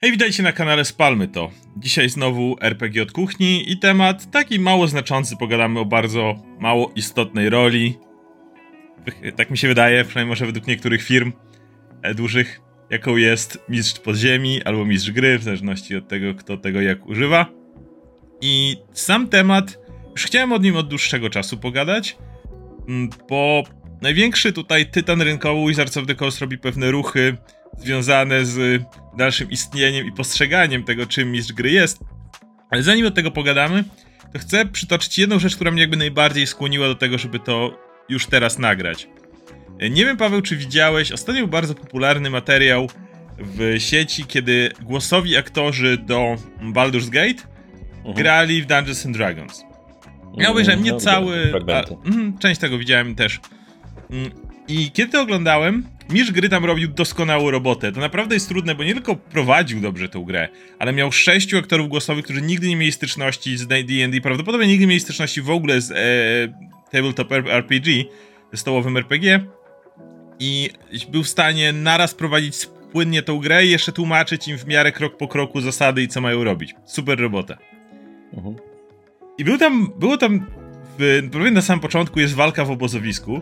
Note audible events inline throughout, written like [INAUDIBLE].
Hej, witajcie na kanale Spalmy to. Dzisiaj znowu RPG od kuchni i temat taki mało znaczący. Pogadamy o bardzo mało istotnej roli. Tak mi się wydaje, przynajmniej może według niektórych firm e, dużych, jaką jest mistrz podziemi albo mistrz gry, w zależności od tego, kto tego jak używa. I sam temat, już chciałem od nim od dłuższego czasu pogadać, mm, bo największy tutaj tytan rynkowy Wizards of the Coast robi pewne ruchy, związane z dalszym istnieniem i postrzeganiem tego, czym mistrz gry jest. Ale zanim od tego pogadamy, to chcę przytoczyć jedną rzecz, która mnie jakby najbardziej skłoniła do tego, żeby to już teraz nagrać. Nie wiem, Paweł, czy widziałeś, ostatnio był bardzo popularny materiał w sieci, kiedy głosowi aktorzy do Baldur's Gate uh-huh. grali w Dungeons and Dragons. Ja obejrzałem nie cały. A, mm, część tego widziałem też. Mm, I kiedy to oglądałem, Mistrz gry tam robił doskonałą robotę. To naprawdę jest trudne, bo nie tylko prowadził dobrze tę grę, ale miał sześciu aktorów głosowych, którzy nigdy nie mieli styczności z D&D, prawdopodobnie nigdy nie mieli styczności w ogóle z e, tabletop RPG, z stołowym RPG i był w stanie naraz prowadzić płynnie tą grę i jeszcze tłumaczyć im w miarę krok po kroku zasady i co mają robić. Super robota. Uh-huh. I był tam, było tam, w, prawie na samym początku jest walka w obozowisku,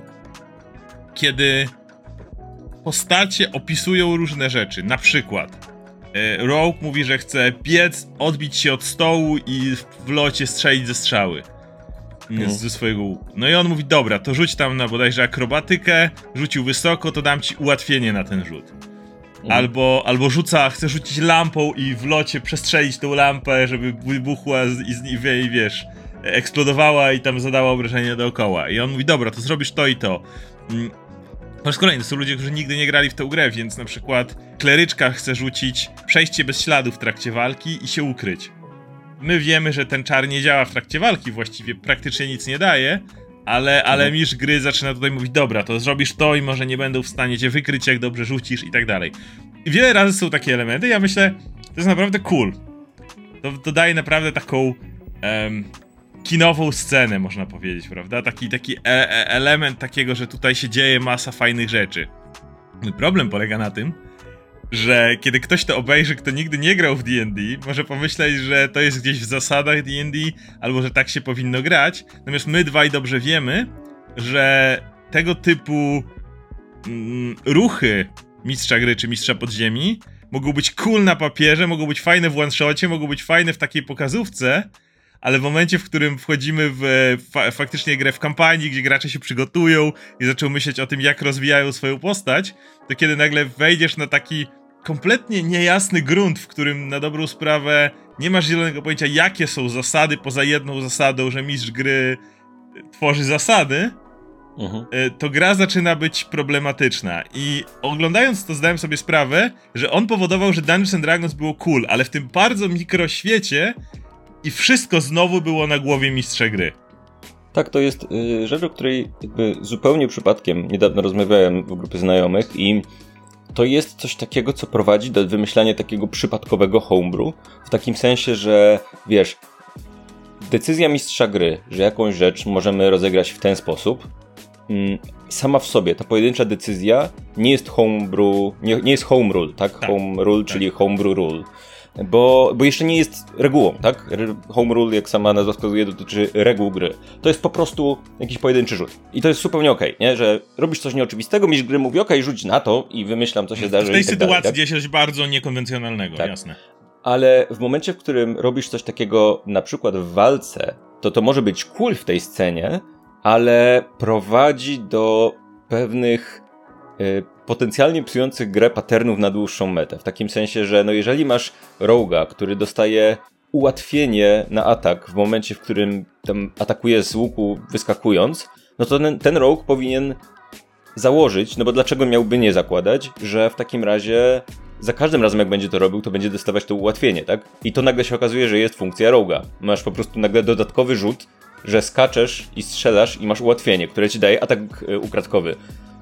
kiedy postacie opisują różne rzeczy. Na przykład e, Rogue mówi, że chce biec, odbić się od stołu i w locie strzelić ze strzały. Mm. Ze swojego łuku. No i on mówi, dobra, to rzuć tam na bodajże akrobatykę, rzucił wysoko, to dam ci ułatwienie na ten rzut. Mhm. Albo, albo rzuca, chce rzucić lampą i w locie przestrzelić tą lampę, żeby wybuchła i, i, i wiesz, eksplodowała i tam zadała obrażenie dookoła. I on mówi, dobra, to zrobisz to i to. Po raz kolejny, są ludzie, którzy nigdy nie grali w tę grę, więc na przykład kleryczka chce rzucić przejście bez śladu w trakcie walki i się ukryć. My wiemy, że ten czar nie działa w trakcie walki, właściwie praktycznie nic nie daje, ale, ale mhm. mistrz gry zaczyna tutaj mówić, dobra, to zrobisz to i może nie będą w stanie cię wykryć, jak dobrze rzucisz i tak dalej. I wiele razy są takie elementy, ja myślę, to jest naprawdę cool. To, to daje naprawdę taką um, kinową scenę, można powiedzieć, prawda? Taki, taki e e element takiego, że tutaj się dzieje masa fajnych rzeczy. Problem polega na tym, że kiedy ktoś to obejrzy, kto nigdy nie grał w D&D, może pomyśleć, że to jest gdzieś w zasadach D&D, albo że tak się powinno grać. Natomiast my dwaj dobrze wiemy, że tego typu mm, ruchy mistrza gry czy mistrza podziemi mogą być cool na papierze, mogą być fajne w one-shocie, mogą być fajne w takiej pokazówce, ale w momencie, w którym wchodzimy w fa faktycznie grę w kampanii, gdzie gracze się przygotują i zaczną myśleć o tym, jak rozwijają swoją postać, to kiedy nagle wejdziesz na taki kompletnie niejasny grunt, w którym na dobrą sprawę nie masz zielonego pojęcia, jakie są zasady, poza jedną zasadą, że mistrz gry tworzy zasady, mhm. E, to gra zaczyna być problematyczna. I oglądając to zdałem sobie sprawę, że on powodował, że Dungeons and Dragons było cool, ale w tym bardzo mikroświecie i wszystko znowu było na głowie mistrza gry. Tak, to jest y, rzecz, o której zupełnie przypadkiem niedawno rozmawiałem w grupie znajomych i to jest coś takiego, co prowadzi do wymyślania takiego przypadkowego homebrew, w takim sensie, że wiesz, decyzja mistrza gry, że jakąś rzecz możemy rozegrać w ten sposób, mm, sama w sobie, ta pojedyncza decyzja nie jest homebrew, nie, nie jest home rule, tak? tak home rule, tak. czyli homebrew rule bo, bo jeszcze nie jest regułą, tak? Home rule, jak sama nazwa wskazuje, dotyczy reguł gry. To jest po prostu jakiś pojedynczy rzut. I to jest zupełnie okej, okay, nie? Że robisz coś nieoczywistego, mistrz gry mówi, okej, okay, rzuć na to i wymyślam, co się zdarzy. W tej tak sytuacji dalej, tak? coś bardzo niekonwencjonalnego, tak. jasne. Ale w momencie, w którym robisz coś takiego na przykład w walce, to to może być cool w tej scenie, ale prowadzi do pewnych y, potencjalnie psujących grę patternów na dłuższą metę. W takim sensie, że no jeżeli masz roga, który dostaje ułatwienie na atak w momencie, w którym tam atakuje z łuku wyskakując, no to ten, ten rogue powinien założyć, no bo dlaczego miałby nie zakładać, że w takim razie za każdym razem jak będzie to robił, to będzie dostawać to ułatwienie, tak? I to nagle się okazuje, że jest funkcja roga. Masz po prostu nagle dodatkowy rzut, że skaczesz i strzelasz i masz ułatwienie, które ci daje atak e, ukradkowy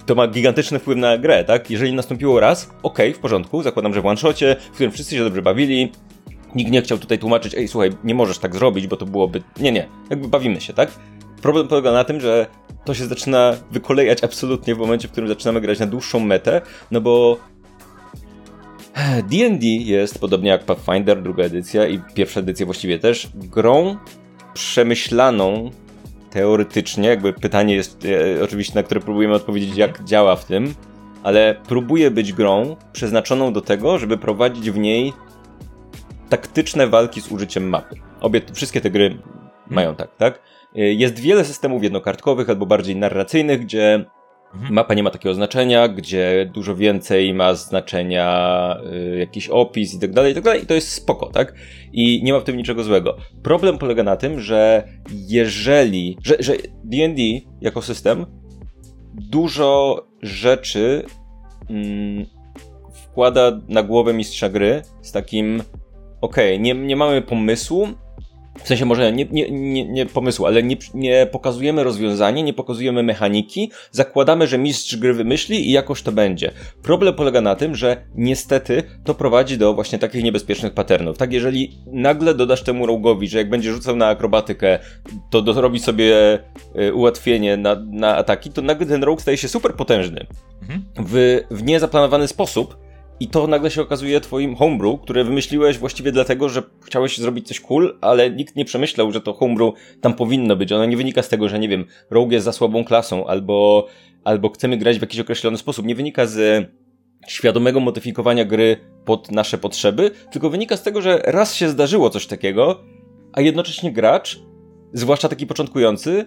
to ma gigantyczny wpływ na grę, tak? Jeżeli nastąpiło raz, ok, w porządku, zakładam, że w one-shocie, w którym wszyscy się dobrze bawili, nikt nie chciał tutaj tłumaczyć, ej, słuchaj, nie możesz tak zrobić, bo to byłoby... Nie, nie, jakby bawimy się, tak? Problem polega na tym, że to się zaczyna wykolejać absolutnie w momencie, w którym zaczynamy grać na dłuższą metę, no bo [SIGHS] D&D jest, podobnie jak Pathfinder, druga edycja i pierwsza edycja właściwie też, grą przemyślaną teoretycznie, jakby pytanie jest e, oczywiście, na które próbujemy odpowiedzieć, jak działa w tym, ale próbuje być grą przeznaczoną do tego, żeby prowadzić w niej taktyczne walki z użyciem mapy. Obie, wszystkie te gry mają tak, tak? E, jest wiele systemów jednokartkowych albo bardziej narracyjnych, gdzie Mhm. Mapa nie ma takiego znaczenia, gdzie dużo więcej ma znaczenia y, jakiś opis i tak dalej, i tak dalej, i to jest spoko, tak? I nie ma w tym niczego złego. Problem polega na tym, że jeżeli, że, że D&D jako system dużo rzeczy mm, wkłada na głowę mistrza gry z takim okej, okay, nie, nie mamy pomysłu, w sensie może nie, nie, nie, nie pomysłu, ale nie, nie pokazujemy rozwiązania, nie pokazujemy mechaniki, zakładamy, że mistrz gry wymyśli i jakoś to będzie. Problem polega na tym, że niestety to prowadzi do właśnie takich niebezpiecznych patternów. Tak, jeżeli nagle dodasz temu rogowi, że jak będzie rzucał na akrobatykę, to zrobi sobie y, ułatwienie na, na ataki, to nagle ten rogue staje się super potężny. Mhm. W, w niezaplanowany sposób i to nagle się okazuje twoim homebrew, które wymyśliłeś właściwie dlatego, że chciałeś zrobić coś cool, ale nikt nie przemyślał, że to homebrew tam powinno być. Ono nie wynika z tego, że nie wiem, Rogue jest za słabą klasą, albo, albo chcemy grać w jakiś określony sposób. Nie wynika z świadomego modyfikowania gry pod nasze potrzeby, tylko wynika z tego, że raz się zdarzyło coś takiego, a jednocześnie gracz, zwłaszcza taki początkujący,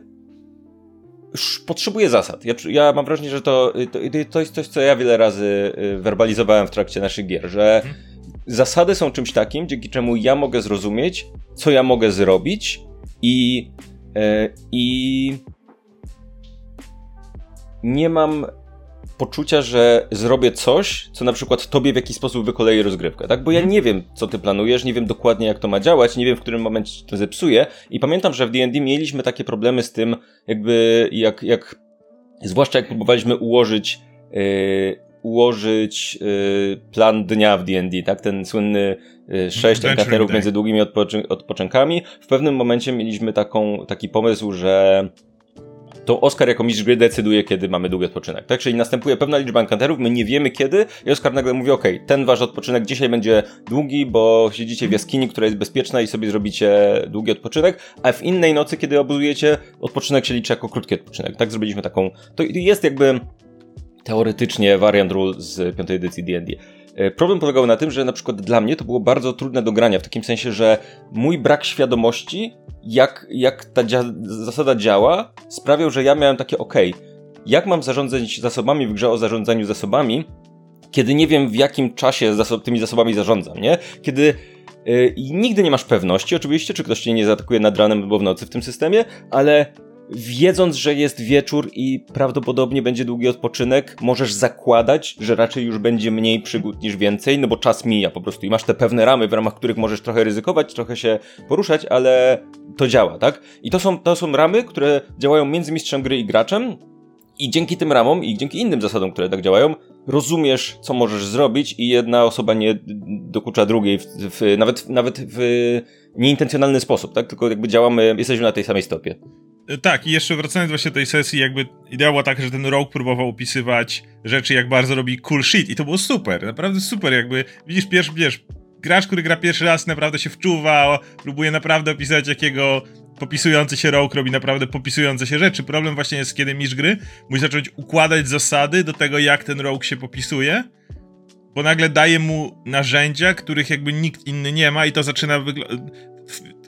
potrzebuje zasad. Ja, ja, mam wrażenie, że to, to, to, jest coś, co ja wiele razy y, werbalizowałem w trakcie naszych gier, że mhm. zasady są czymś takim, dzięki czemu ja mogę zrozumieć, co ja mogę zrobić i, i nie mam poczucia, że zrobię coś, co na przykład tobie w jakiś sposób wykoleje rozgrywkę, tak? Bo ja mhm. nie wiem, co ty planujesz, nie wiem dokładnie, jak to ma działać, nie wiem, w którym momencie to zepsuje i pamiętam, że w D&D mieliśmy takie problemy z tym, jakby, jak, jak zwłaszcza jak próbowaliśmy ułożyć yy, ułożyć yy, plan dnia w D&D, tak? Ten słynny yy, sześć encounterów między długimi odpoczyn odpoczynkami. W pewnym momencie mieliśmy taką, taki pomysł, że to Oskar jako mistrz gry decyduje, kiedy mamy długi odpoczynek, tak? Czyli następuje pewna liczba encounterów, my nie wiemy kiedy i Oskar nagle mówi, ok, ten wasz odpoczynek dzisiaj będzie długi, bo siedzicie w jaskini, która jest bezpieczna i sobie zrobicie długi odpoczynek, a w innej nocy, kiedy obuzujecie, odpoczynek się liczy jako krótki odpoczynek, tak? Zrobiliśmy taką, to jest jakby teoretycznie variant rule z piątej edycji D&D. E, problem polegał na tym, że na przykład dla mnie to było bardzo trudne do grania, w takim sensie, że mój brak świadomości, jak, jak ta dzia zasada działa, sprawiał, że ja miałem takie ok, jak mam zarządzać zasobami w grze o zarządzaniu zasobami, kiedy nie wiem w jakim czasie tymi zasobami zarządzam, nie? Kiedy yy, nigdy nie masz pewności, oczywiście, czy ktoś cię nie zaatakuje nad ranem albo w nocy w tym systemie, ale wiedząc, że jest wieczór i prawdopodobnie będzie długi odpoczynek, możesz zakładać, że raczej już będzie mniej przygód niż więcej, no bo czas mija po prostu i masz te pewne ramy, w ramach których możesz trochę ryzykować, trochę się poruszać, ale to działa, tak? I to są, to są ramy, które działają między mistrzem gry i graczem i dzięki tym ramom i dzięki innym zasadom, które tak działają, rozumiesz, co możesz zrobić i jedna osoba nie dokucza drugiej, w, w, nawet, nawet w nieintencjonalny sposób, tak? Tylko jakby działamy, jesteśmy na tej samej stopie. Tak, i jeszcze wracając właśnie do tej sesji, jakby idea była taka, że ten Rogue próbował opisywać rzeczy, jak bardzo robi cool shit i to było super, naprawdę super, jakby widzisz, pierwszy, wiesz, gracz, który gra pierwszy raz naprawdę się wczuwa, próbuje naprawdę opisać jakiego popisujący się Rogue robi naprawdę popisujące się rzeczy. Problem właśnie jest, kiedy mistrz gry musi zacząć układać zasady do tego, jak ten Rogue się popisuje, bo nagle daje mu narzędzia, których jakby nikt inny nie ma i to zaczyna wyglądać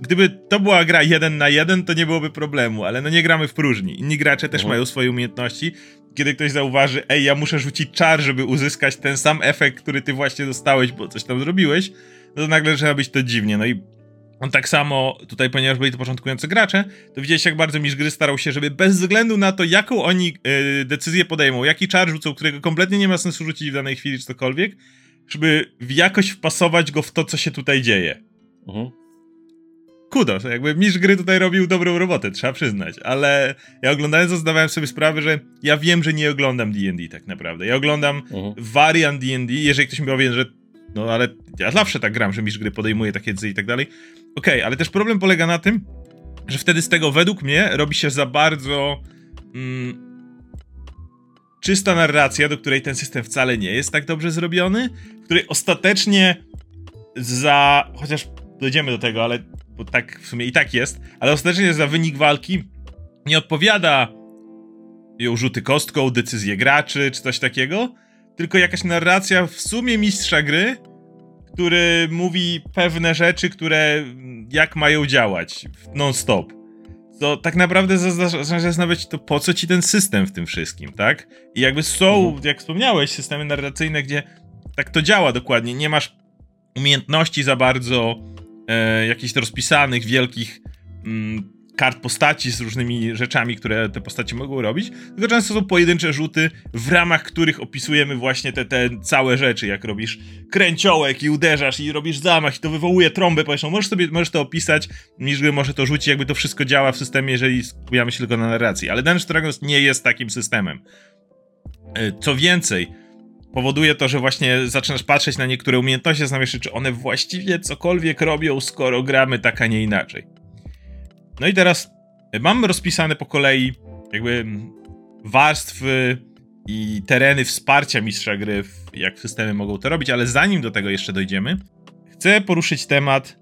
gdyby to była gra jeden na jeden, to nie byłoby problemu, ale no nie gramy w próżni. Inni gracze też mhm. mają swoje umiejętności. Kiedy ktoś zauważy, ej, ja muszę rzucić czar, żeby uzyskać ten sam efekt, który ty właśnie dostałeś, bo coś tam zrobiłeś, no to nagle trzeba być to dziwnie. No i on tak samo, tutaj ponieważ byli to początkujący gracze, to widziałeś jak bardzo mistrz gry starał się, żeby bez względu na to, jaką oni yy, decyzję podejmą, jaki czar rzucą, którego kompletnie nie ma sensu rzucić w danej chwili czy cokolwiek, żeby jakoś wpasować go w to, co się tutaj dzieje. Mhm kudos, jakby mistrz gry tutaj robił dobrą robotę, trzeba przyznać, ale ja oglądając to zdawałem sobie sprawę, że ja wiem, że nie oglądam D&D tak naprawdę, ja oglądam mhm. wariant D&D, jeżeli ktoś mi powie, że no ale ja zawsze tak gram, że mistrz gry podejmuje takie decyzje i tak dalej, okej, okay, ale też problem polega na tym, że wtedy z tego według mnie robi się za bardzo mm, czysta narracja, do której ten system wcale nie jest tak dobrze zrobiony, w której ostatecznie za. chociaż dojdziemy do tego, ale bo tak w sumie i tak jest, ale ostatecznie za wynik walki nie odpowiada ją rzuty kostką, decyzje graczy czy coś takiego, tylko jakaś narracja w sumie mistrza gry, który mówi pewne rzeczy, które jak mają działać non-stop. To tak naprawdę zaczyna zastanawiać to, po co ci ten system w tym wszystkim, tak? I jakby są, mhm. jak wspomniałeś, systemy narracyjne, gdzie tak to działa dokładnie. Nie masz umiejętności za bardzo e, jakichś rozpisanych, wielkich mm, kart postaci z różnymi rzeczami, które te postacie mogą robić, tylko często są pojedyncze rzuty, w ramach których opisujemy właśnie te, te całe rzeczy, jak robisz kręciołek i uderzasz i robisz zamach i to wywołuje trąbę powietrzną. Możesz sobie możesz to opisać, niż może to rzucić, jakby to wszystko działa w systemie, jeżeli skupiamy się tylko na narracji. Ale Dungeons Dragons nie jest takim systemem. E, co więcej, powoduje to, że właśnie zaczynasz patrzeć na niektóre umiejętności, zastanawiasz się, czy one właściwie cokolwiek robią, skoro gramy tak, a nie inaczej. No i teraz mam rozpisane po kolei jakby warstwy i tereny wsparcia mistrza gry, jak systemy mogą to robić, ale zanim do tego jeszcze dojdziemy, chcę poruszyć temat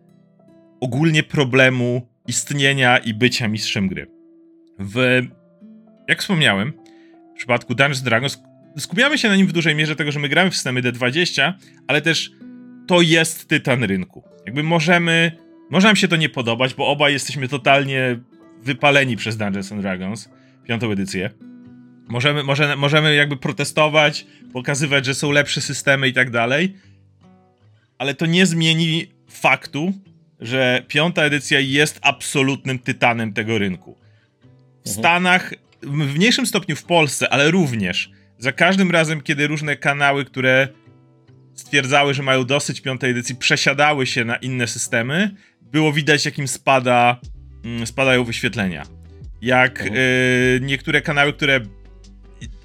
ogólnie problemu istnienia i bycia mistrzem gry. W, jak wspomniałem, w przypadku Dungeons Dragons skupiamy się na nim w dużej mierze tego, że my gramy w systemy D20, ale też to jest tytan rynku. Jakby możemy może nam się to nie podobać, bo obaj jesteśmy totalnie wypaleni przez Dungeons and Dragons, piątą edycję. Możemy, może, możemy jakby protestować, pokazywać, że są lepsze systemy i tak dalej, ale to nie zmieni faktu, że piąta edycja jest absolutnym tytanem tego rynku. W mhm. Stanach, w mniejszym stopniu w Polsce, ale również za każdym razem, kiedy różne kanały, które stwierdzały, że mają dosyć piątej edycji, przesiadały się na inne systemy, było widać, jakim spada, mm, spadają wyświetlenia. Jak mhm. y, niektóre kanały, które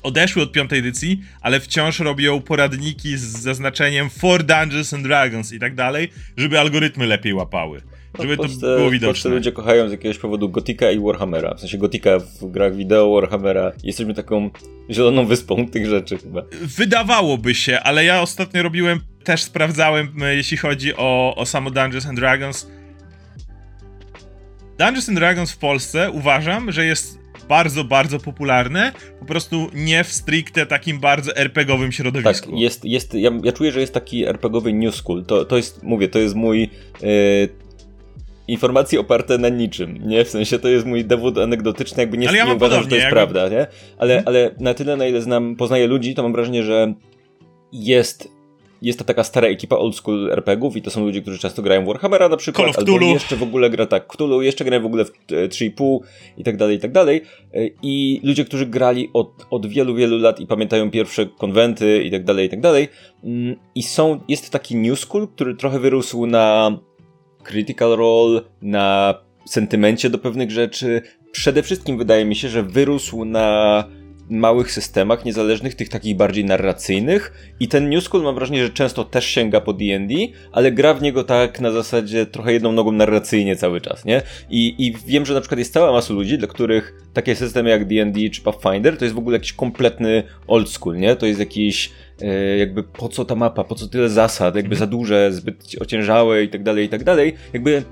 odeszły od piątej edycji, ale wciąż robią poradniki z zaznaczeniem For Dungeons and Dragons i tak dalej, żeby algorytmy lepiej łapały. No, żeby Polsce, to było widoczne. ludzie kochają z jakiegoś powodu Gotika i Warhammera. W sensie Gotika w grach wideo, Warhammera. Jesteśmy taką zieloną wyspą tych rzeczy chyba. Wydawałoby się, ale ja ostatnio robiłem, też sprawdzałem, jeśli chodzi o, o samo Dungeons and Dragons Dungeons and Dragons w Polsce uważam, że jest bardzo, bardzo popularne, po prostu nie w stricte takim bardzo RPGowym środowisku. Tak, jest, jest, ja, ja czuję, że jest taki RPGowy new school. To, to jest, mówię, to jest mój yy, informacje oparte na niczym, nie? W sensie to jest mój dowód anegdotyczny, jakby nie, ale ja nie uważam, że to jest jakby... prawda, nie? Ale, ale na tyle, na ile znam, poznaję ludzi, to mam wrażenie, że jest jest to taka stara ekipa old school RPGów i to są ludzie, którzy często grają w Warhammera na przykład, albo jeszcze w ogóle gra tak Cthulhu, jeszcze grają w ogóle w 3,5 i tak dalej, i tak dalej. E, I ludzie, którzy grali od, od wielu, wielu lat i pamiętają pierwsze konwenty i tak dalej, i tak dalej. Mm, I są, jest taki new school, który trochę wyrósł na critical role, na sentymencie do pewnych rzeczy. Przede wszystkim wydaje mi się, że wyrósł na małych systemach niezależnych, tych takich bardziej narracyjnych i ten New School mam wrażenie, że często też sięga po D&D, ale gra w niego tak na zasadzie trochę jedną nogą narracyjnie cały czas, nie? I, I wiem, że na przykład jest cała masa ludzi, dla których takie systemy jak D&D czy Pathfinder to jest w ogóle jakiś kompletny old school, nie? To jest jakiś e, jakby po co ta mapa, po co tyle zasad, jakby za duże, zbyt ociężałe i tak dalej, i tak dalej. Jakby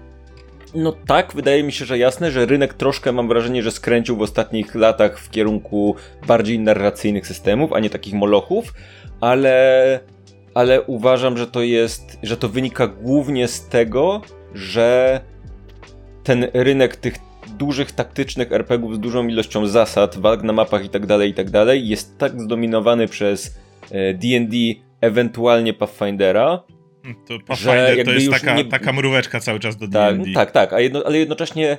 no tak, wydaje mi się, że jasne, że rynek troszkę mam wrażenie, że skręcił w ostatnich latach w kierunku bardziej narracyjnych systemów, a nie takich molochów, ale, ale uważam, że to jest, że to wynika głównie z tego, że ten rynek tych dużych taktycznych RPGów z dużą ilością zasad, walk na mapach i tak dalej, i tak jest tak zdominowany przez D&D, ewentualnie Pathfindera, to Pathfinder to jest taka, nie... taka mróweczka cały czas do tak, D&D. Tak, tak, jedno, ale jednocześnie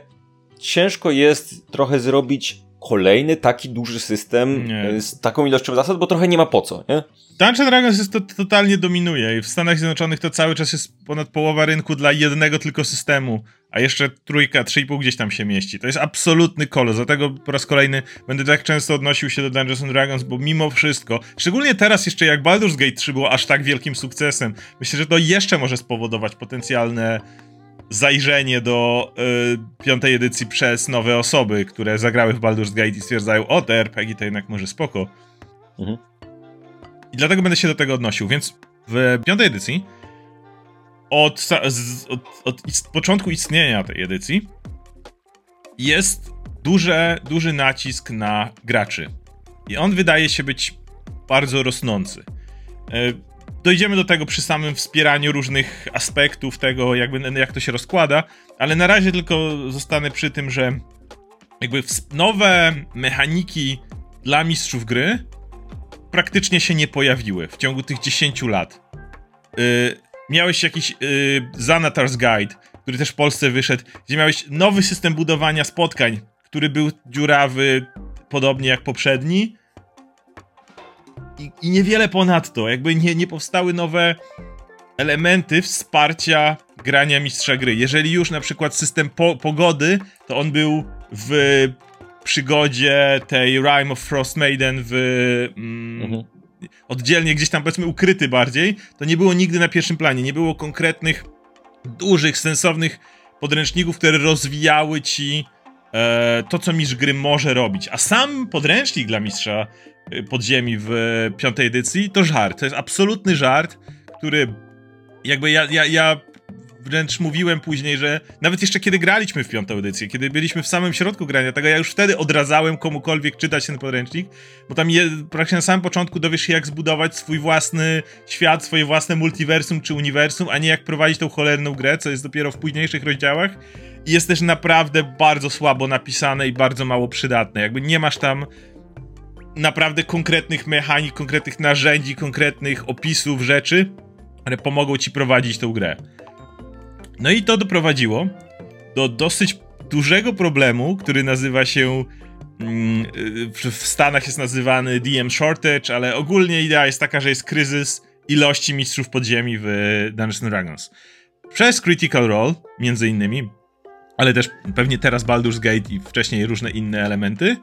ciężko jest trochę zrobić kolejny taki duży system nie. z taką ilością zasad, bo trochę nie ma po co, nie? Dungeons Dragons jest to, totalnie dominuje i w Stanach Zjednoczonych to cały czas jest ponad połowa rynku dla jednego tylko systemu, a jeszcze trójka, trzy i pół gdzieś tam się mieści. To jest absolutny kolos, dlatego po raz kolejny będę tak często odnosił się do Dungeons Dragons, bo mimo wszystko, szczególnie teraz jeszcze jak Baldur's Gate 3 było aż tak wielkim sukcesem, myślę, że to jeszcze może spowodować potencjalne zajrzenie do y, piątej edycji przez nowe osoby, które zagrały w Baldur's Gate i stwierdzają, o te RPG to jednak może spoko. Mhm. I dlatego będę się do tego odnosił, więc w piątej edycji od, od, od początku istnienia tej edycji jest duże, duży nacisk na graczy. I on wydaje się być bardzo rosnący. E, dojdziemy do tego przy samym wspieraniu różnych aspektów tego, jakby, jak to się rozkłada, ale na razie tylko zostanę przy tym, że jakby nowe mechaniki dla mistrzów gry praktycznie się nie pojawiły w ciągu tych 10 lat. Yy, miałeś jakiś yy, Zanatar's Guide, który też w Polsce wyszedł, gdzie miałeś nowy system budowania spotkań, który był dziurawy, podobnie jak poprzedni. I, i niewiele ponadto, jakby nie, nie powstały nowe elementy wsparcia grania mistrza gry. Jeżeli już na przykład system po pogody, to on był w przygodzie tej Rime of Frost Maiden w mm, mhm. oddzielnie gdzieś tam powiedzmy ukryty bardziej, to nie było nigdy na pierwszym planie, nie było konkretnych dużych, sensownych podręczników, które rozwijały ci e, to, co mistrz gry może robić. A sam podręcznik dla mistrza podziemi w piątej edycji to żart. To jest absolutny żart, który jakby ja, ja, ja wręcz mówiłem później, że nawet jeszcze kiedy graliśmy w piątą edycję, kiedy byliśmy w samym środku grania tego, ja już wtedy odradzałem komukolwiek czytać ten podręcznik, bo tam je, praktycznie na samym początku dowiesz się, jak zbudować swój własny świat, swoje własne multiversum czy uniwersum, a nie jak prowadzić tą cholerną grę, co jest dopiero w późniejszych rozdziałach. I jest też naprawdę bardzo słabo napisane i bardzo mało przydatne. Jakby nie masz tam naprawdę konkretnych mechanik, konkretnych narzędzi, konkretnych opisów rzeczy, które pomogą ci prowadzić tą grę. No i to doprowadziło do dosyć dużego problemu, który nazywa się mm, w Stanach jest nazywany DM Shortage, ale ogólnie idea jest taka, że jest kryzys ilości mistrzów podziemi w Dungeons Dragons. Przez Critical Role, między innymi, ale też pewnie teraz Baldur's Gate i wcześniej różne inne elementy,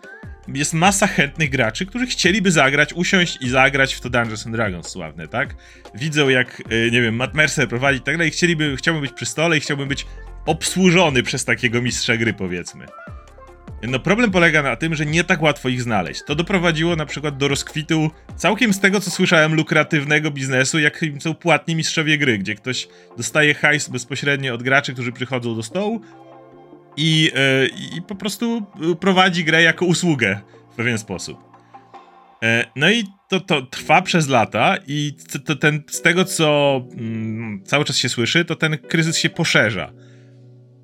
jest masa chętnych graczy, którzy chcieliby zagrać, usiąść i zagrać w to Dungeons and Dragons sławne, tak? Widzą jak, e, nie wiem, Matt Mercer prowadzi i tak dalej, chcieliby, chciałbym być przy stole i chciałbym być obsłużony przez takiego mistrza gry, powiedzmy. No problem polega na tym, że nie tak łatwo ich znaleźć. To doprowadziło na przykład do rozkwitu całkiem z tego, co słyszałem, lukratywnego biznesu, jakim są płatni mistrzowie gry, gdzie ktoś dostaje hajs bezpośrednio od graczy, którzy przychodzą do stołu, i, yy, i po prostu prowadzi grę jako usługę w pewien sposób. E, no i to, to trwa przez lata i to, ten, z tego, co mm, cały czas się słyszy, to ten kryzys się poszerza.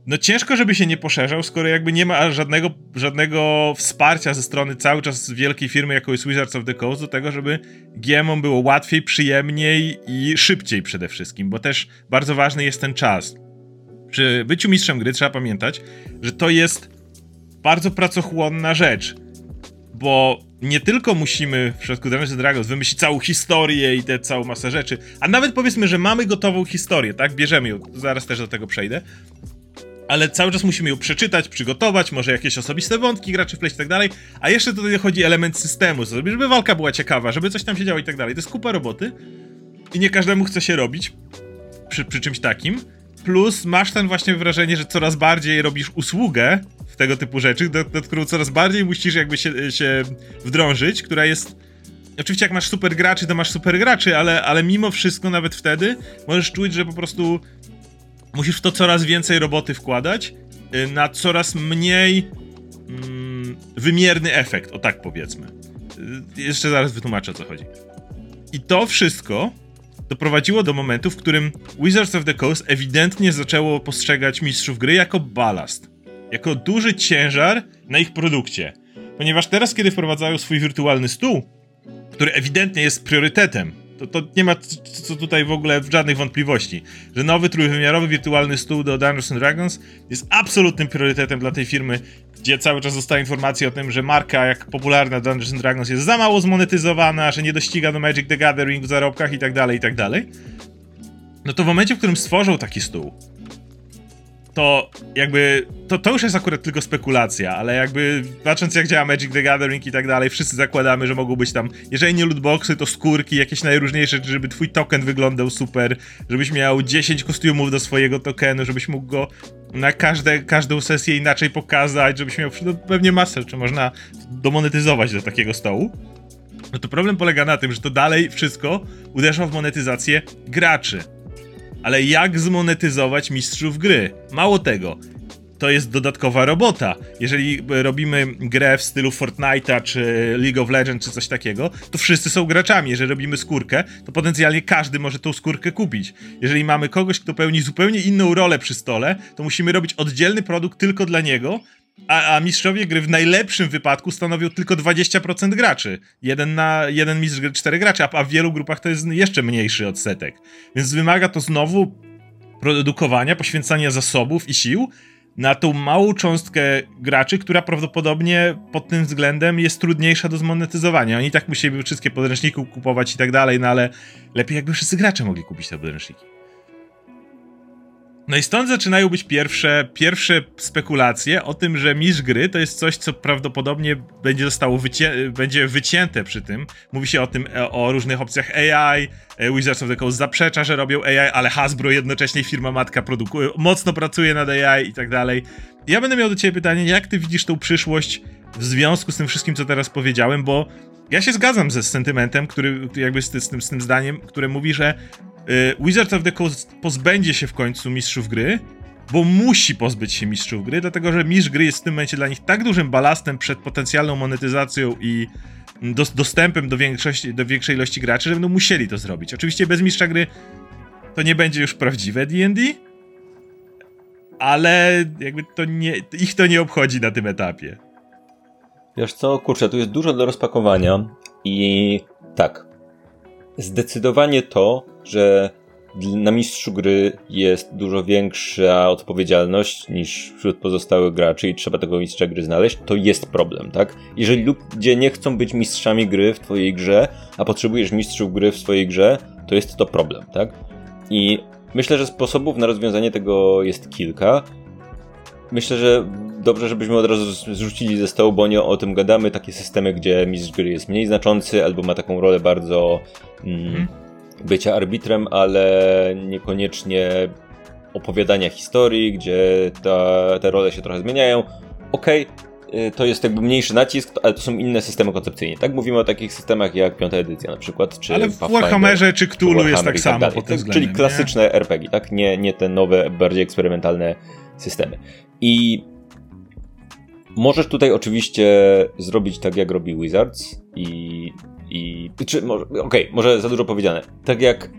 No ciężko, żeby się nie poszerzał, skoro jakby nie ma żadnego, żadnego wsparcia ze strony cały czas wielkiej firmy, jaką jest Wizards of the Coast, do tego, żeby GMom było łatwiej, przyjemniej i szybciej przede wszystkim, bo też bardzo ważny jest ten czas przy byciu mistrzem gry trzeba pamiętać, że to jest bardzo pracochłonna rzecz, bo nie tylko musimy w przypadku Dungeons Dragons wymyślić całą historię i tę całą masę rzeczy, a nawet powiedzmy, że mamy gotową historię, tak? Bierzemy ją, zaraz też do tego przejdę, ale cały czas musimy ją przeczytać, przygotować, może jakieś osobiste wątki graczy wpleść i tak dalej, a jeszcze tutaj chodzi element systemu, żeby walka była ciekawa, żeby coś tam się działo i tak dalej. To jest kupa roboty i nie każdemu chce się robić przy, przy czymś takim, Plus masz ten właśnie wrażenie, że coraz bardziej robisz usługę w tego typu rzeczy, do, do którą coraz bardziej musisz jakby się, się wdrążyć, która jest Oczywiście jak masz super graczy, to masz super graczy, ale, ale mimo wszystko nawet wtedy możesz czuć, że po prostu musisz w to coraz więcej roboty wkładać y, na coraz mniej mm, wymierny efekt, o tak powiedzmy. Y, jeszcze zaraz wytłumaczę o co chodzi. I to wszystko doprowadziło do momentu, w którym Wizards of the Coast ewidentnie zaczęło postrzegać mistrzów gry jako balast, jako duży ciężar na ich produkcie. Ponieważ teraz, kiedy wprowadzają swój wirtualny stół, który ewidentnie jest priorytetem, to, to nie ma co tutaj w ogóle żadnych wątpliwości, że nowy trójwymiarowy wirtualny stół do Dungeons Dragons jest absolutnym priorytetem dla tej firmy gdzie cały czas zostaje informacja o tym, że marka jak popularna Dungeons Dragons jest za mało zmonetyzowana, że nie dościga do Magic the Gathering w zarobkach i tak dalej, i tak. No to w momencie, w którym stworzą taki stół, to jakby, to, to już jest akurat tylko spekulacja, ale jakby patrząc jak działa Magic the Gathering i tak dalej, wszyscy zakładamy, że mogą być tam, jeżeli nie lootboxy, to skórki, jakieś najróżniejsze, żeby twój token wyglądał super, żebyś miał 10 kostiumów do swojego tokenu, żebyś mógł go na każde, każdą sesję inaczej pokazać, żebyś miał no, pewnie masę, czy można domonetyzować do takiego stołu. no to problem polega na tym, że to dalej wszystko uderza w monetyzację graczy. Ale jak zmonetyzować mistrzów gry? Mało tego, to jest dodatkowa robota. Jeżeli robimy grę w stylu Fortnite'a, czy League of Legends, czy coś takiego, to wszyscy są graczami. Jeżeli robimy skórkę, to potencjalnie każdy może tą skórkę kupić. Jeżeli mamy kogoś, kto pełni zupełnie inną rolę przy stole, to musimy robić oddzielny produkt tylko dla niego, a, a mistrzowie gry w najlepszym wypadku stanowią tylko 20% graczy. Jeden na jeden mistrz gry, cztery gracze, a, a w wielu grupach to jest jeszcze mniejszy odsetek. Więc wymaga to znowu produkowania, poświęcania zasobów i sił na tą małą cząstkę graczy, która prawdopodobnie pod tym względem jest trudniejsza do zmonetyzowania. Oni tak musieliby wszystkie podręczniki kupować i tak dalej, no ale lepiej jakby wszyscy gracze mogli kupić te podręczniki. No i stąd zaczynają być pierwsze, pierwsze spekulacje o tym, że mistrz gry to jest coś, co prawdopodobnie będzie zostało będzie wycięte przy tym. Mówi się o tym, e, o różnych opcjach AI, e, Wizards of the Coast zaprzecza, że robią AI, ale Hasbro jednocześnie firma matka produkuje, mocno pracuje nad AI i tak dalej. Ja będę miał do ciebie pytanie, jak ty widzisz tą przyszłość w związku z tym wszystkim, co teraz powiedziałem, bo ja się zgadzam ze sentymentem, który jakby z, tym, z tym zdaniem, które mówi, że Wizards of the Coast pozbędzie się w końcu mistrzów gry, bo musi pozbyć się mistrzów gry, dlatego że mistrz gry jest w tym momencie dla nich tak dużym balastem przed potencjalną monetyzacją i dostępem do, większości, do większej ilości graczy, że będą musieli to zrobić. Oczywiście bez mistrza gry to nie będzie już prawdziwe D&D, ale jakby to nie, ich to nie obchodzi na tym etapie. Wiesz co, kurczę, tu jest dużo do rozpakowania i tak, zdecydowanie to, że na mistrzu gry jest dużo większa odpowiedzialność niż wśród pozostałych graczy i trzeba tego mistrza gry znaleźć, to jest problem, tak? Jeżeli ludzie nie chcą być mistrzami gry w twojej grze, a potrzebujesz mistrzów gry w swojej grze, to jest to problem, tak? I myślę, że sposobów na rozwiązanie tego jest kilka. Myślę, że dobrze, żebyśmy od razu zrzucili ze stołu, bo nie o tym gadamy. Takie systemy, gdzie mistrz gry jest mniej znaczący albo ma taką rolę bardzo. Mm, hmm bycia arbitrem, ale niekoniecznie opowiadania historii, gdzie ta, te role się trochę zmieniają. Okej, okay, to jest jakby mniejszy nacisk, ale to są inne systemy koncepcyjnie. Tak mówimy o takich systemach jak piąta edycja na przykład, czy Ale w Warhammerze czy Cthulhu jest tak, tak samo pod tym Czyli klasyczne nie? RPG, tak? Nie, nie te nowe, bardziej eksperymentalne systemy. I możesz tutaj oczywiście zrobić tak, jak robi Wizards i i. Czy, może, okej, okay, może za dużo powiedziane. Tak jak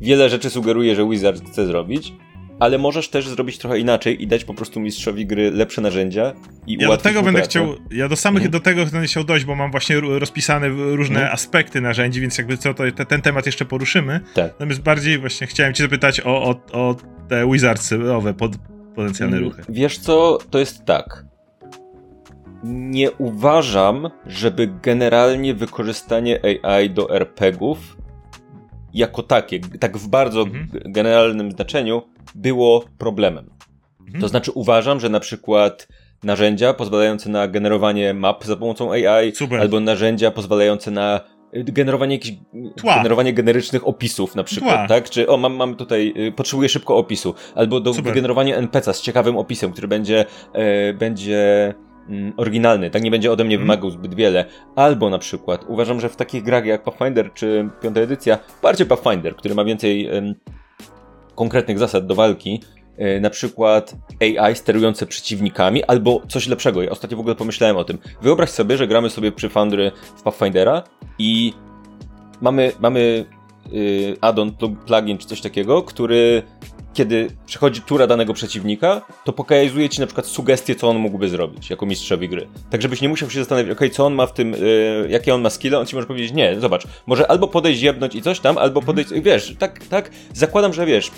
wiele rzeczy sugeruje, że Wizard chce zrobić, ale możesz też zrobić trochę inaczej i dać po prostu mistrzowi gry lepsze narzędzia i Ja do tego będę chciał, ja do samych, mhm. do tego będę chciał dojść, bo mam właśnie rozpisane różne mhm. aspekty narzędzi, więc jakby co, to te, ten temat jeszcze poruszymy. Tak. Natomiast bardziej właśnie chciałem cię zapytać o, o, o te Wizardsowe pod, potencjalne mm, ruchy. Wiesz co, to jest tak nie uważam, żeby generalnie wykorzystanie AI do RPGów jako takie, tak w bardzo mhm. generalnym znaczeniu, było problemem. Mhm. To znaczy uważam, że na przykład narzędzia pozwalające na generowanie map za pomocą AI, Super. albo narzędzia pozwalające na generowanie jakichś, generowanie generycznych opisów na przykład, Tła. tak? Czy o, mam, mam tutaj, y, potrzebuję szybko opisu, albo do Super. wygenerowania NPC'a z ciekawym opisem, który będzie, e, będzie oryginalny, tak nie będzie ode mnie mhm. wymagał zbyt wiele. Albo na przykład uważam, że w takich grach jak Pathfinder czy piąta edycja, bardziej Pathfinder, który ma więcej konkretnych zasad do walki, e, na przykład AI sterujące przeciwnikami, albo coś lepszego. Ja ostatnio w ogóle pomyślałem o tym. Wyobraź sobie, że gramy sobie przy Foundry w Pathfindera i mamy, mamy y, add-on, plugin czy coś takiego, który kiedy przechodzi tura danego przeciwnika, to pokazuje ci na przykład sugestie, co on mógłby zrobić jako mistrzowi gry. Tak, żebyś nie musiał się zastanawiać, ok, co on ma w tym, yy, jakie on ma skille, on ci może powiedzieć, nie, zobacz, może albo podejść, jebnąć i coś tam, albo podejść, wiesz, tak, tak, zakładam, że wiesz,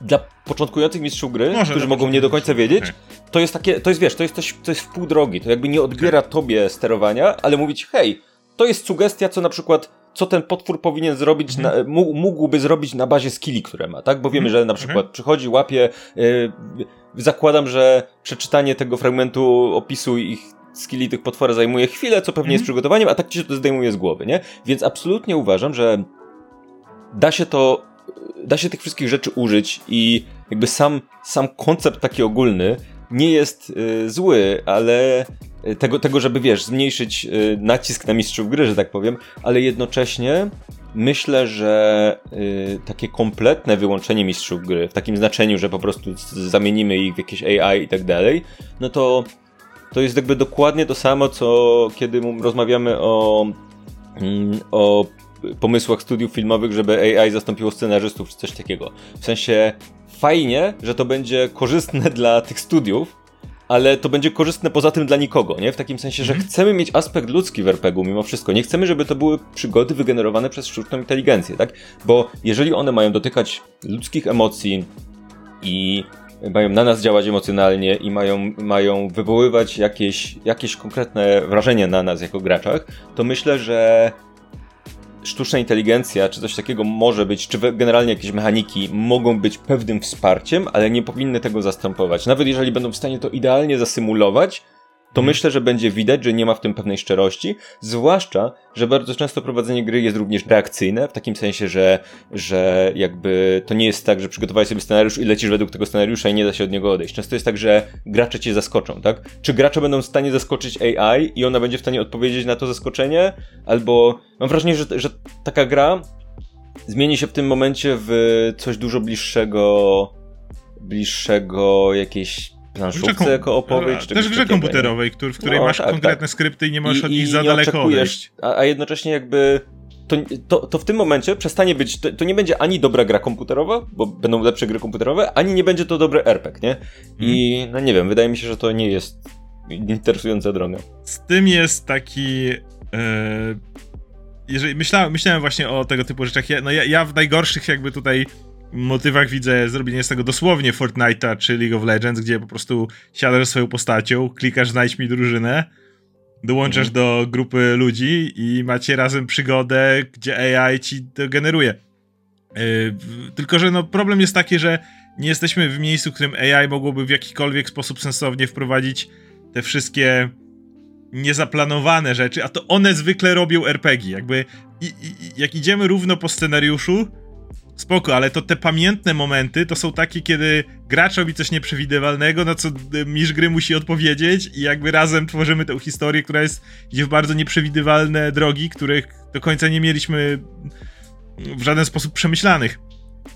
dla początkujących mistrzów gry, może którzy mogą nie do końca wiedzieć, okay. to jest takie, to jest, wiesz, to jest coś, to jest w pół drogi, to jakby nie odbiera okay. tobie sterowania, ale mówić, hej, to jest sugestia, co na przykład co ten potwór powinien zrobić, na, mhm. mógłby zrobić na bazie skilli, które ma, tak? Bo wiemy, mhm. że na przykład mhm. przychodzi, łapie, yy, zakładam, że przeczytanie tego fragmentu opisu ich skilli tych potwora zajmuje chwilę, co pewnie jest przygotowaniem, a tak ci się to zdejmuje z głowy, nie? Więc absolutnie uważam, że da się to, da się tych wszystkich rzeczy użyć i jakby sam, sam koncept taki ogólny nie jest yy, zły, ale tego, tego, żeby wiesz, zmniejszyć y, nacisk na mistrzów gry, że tak powiem, ale jednocześnie myślę, że y, takie kompletne wyłączenie mistrzów gry, w takim znaczeniu, że po prostu zamienimy ich w jakieś AI i tak dalej, no to to jest jakby dokładnie to samo, co kiedy rozmawiamy o, mm, o pomysłach studiów filmowych, żeby AI zastąpiło scenarzystów czy coś takiego. W sensie fajnie, że to będzie korzystne [LAUGHS] dla tych studiów, ale to będzie korzystne poza tym dla nikogo, nie? W takim sensie, że mm. chcemy mieć aspekt ludzki w RPG-u mimo wszystko. Nie chcemy, żeby to były przygody wygenerowane przez sztuczną inteligencję, tak? Bo jeżeli one mają dotykać ludzkich emocji i mają na nas działać emocjonalnie i mają, mają wywoływać jakieś, jakieś konkretne wrażenie na nas jako graczach, to myślę, że sztuczna inteligencja, czy coś takiego może być, czy generalnie jakieś mechaniki mogą być pewnym wsparciem, ale nie powinny tego zastępować. Nawet jeżeli będą w stanie to idealnie zasymulować, to hmm. myślę, że będzie widać, że nie ma w tym pewnej szczerości, zwłaszcza, że bardzo często prowadzenie gry jest również reakcyjne, w takim sensie, że, że jakby to nie jest tak, że przygotowałeś sobie scenariusz i lecisz według tego scenariusza i nie da się od niego odejść. Często jest tak, że gracze cię zaskoczą, tak? Czy gracze będą w stanie zaskoczyć AI i ona będzie w stanie odpowiedzieć na to zaskoczenie? Albo mam wrażenie, że, że taka gra zmieni się w tym momencie w coś dużo bliższego bliższego jakiejś planszówce jako opowieść. Też w grze komputerowej, który, w której no, masz tak, konkretne tak. skrypty i nie możesz I, od nich za daleko odejść. A, a jednocześnie jakby to, to, to w tym momencie przestanie być, to, to, nie będzie ani dobra gra komputerowa, bo będą lepsze gry komputerowe, ani nie będzie to dobry RPG, nie? I hmm. no nie wiem, wydaje mi się, że to nie jest interesująca droga. Z tym jest taki... Yy, jeżeli myślałem, myślałem właśnie o tego typu rzeczach, no ja, ja w najgorszych jakby tutaj motywach widzę zrobienie z tego dosłownie Fortnite'a czy League of Legends, gdzie po prostu siadasz swoją postacią, klikasz znajdź mi drużynę, dołączasz mhm. do grupy ludzi i macie razem przygodę, gdzie AI ci to generuje. Yy, tylko, że no problem jest taki, że nie jesteśmy w miejscu, w którym AI mogłoby w jakikolwiek sposób sensownie wprowadzić te wszystkie niezaplanowane rzeczy, a to one zwykle robią RPG. Jakby i, i, jak idziemy równo po scenariuszu, spoko, ale to te pamiętne momenty to są takie, kiedy gracz robi coś nieprzewidywalnego, na co mistrz gry musi odpowiedzieć i jakby razem tworzymy tę historię, która jest idzie w bardzo nieprzewidywalne drogi, których do końca nie mieliśmy w żaden sposób przemyślanych.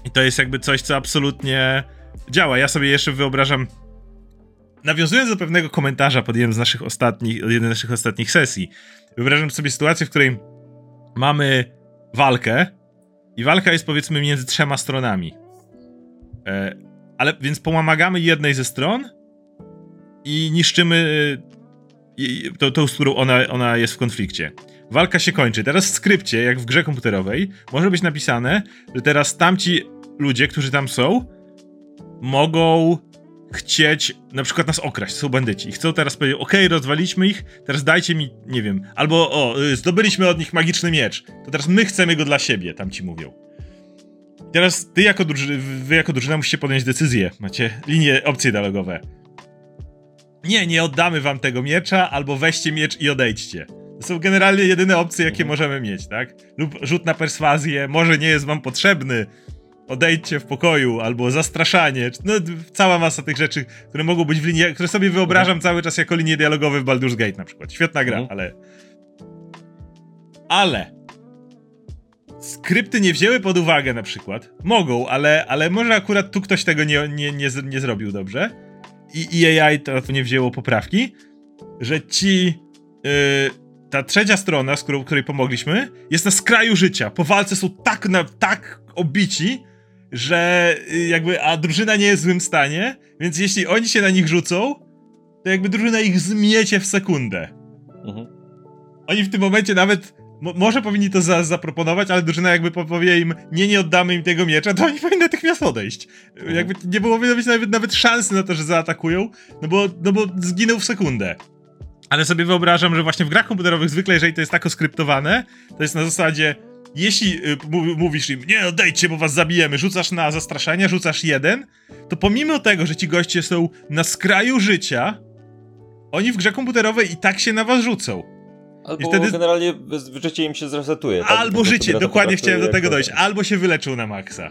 I to jest jakby coś, co absolutnie działa. Ja sobie jeszcze wyobrażam nawiązując do pewnego komentarza pod jednym z naszych ostatnich, jednej z naszych ostatnich sesji, wyobrażam sobie sytuację, w której mamy walkę, i walka jest powiedzmy między trzema stronami. E, ale więc pomagamy jednej ze stron i niszczymy e, tą, tą z którą ona, ona jest w konflikcie. Walka się kończy. Teraz w skrypcie, jak w grze komputerowej, może być napisane, że teraz tamci ludzie, którzy tam są, mogą chcieć na przykład nas okraść, są bandyci i chcą teraz powiedzieć, okej, okay, rozwaliśmy ich, teraz dajcie mi, nie wiem, albo o, y, zdobyliśmy od nich magiczny miecz, to teraz my chcemy go dla siebie, tam ci mówią. Teraz ty jako drużyna, wy jako drużyna musicie podjąć decyzję, macie linie, opcje dialogowe. Nie, nie oddamy wam tego miecza, albo weźcie miecz i odejdźcie. To są generalnie jedyne opcje, jakie możemy mieć, tak? Lub rzut na perswazję, może nie jest wam potrzebny, odejdźcie w pokoju, albo zastraszanie, no cała masa tych rzeczy, które mogą być w linii, które sobie wyobrażam mhm. cały czas jako linie dialogowe w Baldur's Gate na przykład. Świetna gra, mhm. ale... Ale... Skrypty nie wzięły pod uwagę na przykład. Mogą, ale, ale może akurat tu ktoś tego nie, nie, nie, nie zrobił dobrze. I, I AI to, to nie wzięło poprawki, że ci... Yy, ta trzecia strona, z którą, której pomogliśmy, jest na skraju życia. Po walce są tak, na, tak obici, że y, jakby, a drużyna nie jest w złym stanie, więc jeśli oni się na nich rzucą, to jakby drużyna ich zmiecie w sekundę. Mhm. Oni w tym momencie nawet, może powinni to za, zaproponować, ale drużyna jakby powie im, nie, nie oddamy im tego miecza, to oni [LAUGHS] powinni natychmiast odejść. Mhm. Jakby nie byłoby nawet, nawet szansy na to, że zaatakują, no bo, no bo zginął w sekundę. Ale sobie wyobrażam, że właśnie w grach komputerowych zwykle, jeżeli to jest tak oskryptowane, to jest na zasadzie, jeśli y, mówisz im, nie odejdźcie, bo was zabijemy, rzucasz na zastraszanie, rzucasz jeden, to pomimo tego, że ci goście są na skraju życia, oni w grze komputerowej i tak się na was rzucą. Albo I wtedy... generalnie życie im się zresetuje. Tak? Albo życie, dokładnie chciałem do tego dojść. Albo się wyleczą na maksa.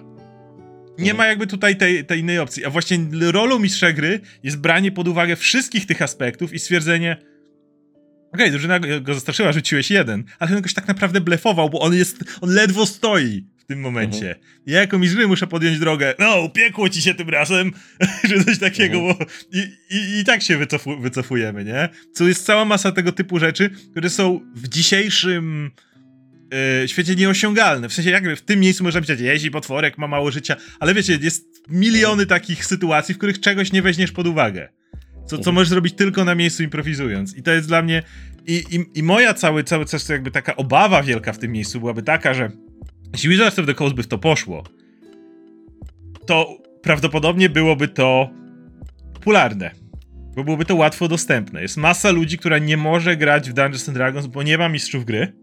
Nie mhm. ma jakby tutaj tej, tej innej opcji. A właśnie rolą mistrza gry jest branie pod uwagę wszystkich tych aspektów i stwierdzenie, okay, drużyna go zastraszyła, rzuciłeś jeden, ale on jakoś tak naprawdę blefował, bo on jest, on ledwo stoi w tym momencie. Mhm. Ja jako mistrz muszę podjąć drogę, no, piekło ci się tym razem, [LAUGHS] czy coś takiego, mhm. bo i, i, i tak się wycofu, wycofujemy, nie? Co jest cała masa tego typu rzeczy, które są w dzisiejszym yy, świecie nieosiągalne. W sensie jakby w tym miejscu można powiedzieć, jeździ potworek, ma mało życia, ale wiecie, jest miliony takich sytuacji, w których czegoś nie weźmiesz pod uwagę. Co, co możesz zrobić tylko na miejscu improwizując. I to jest dla mnie. I, i, i moja cały, cały coś, jakby taka obawa wielka w tym miejscu byłaby taka, że jeśli Wizards of the Coast by w to poszło, to prawdopodobnie byłoby to popularne. Bo byłoby to łatwo dostępne. Jest masa ludzi, która nie może grać w Dungeons and Dragons, bo nie ma mistrzów gry.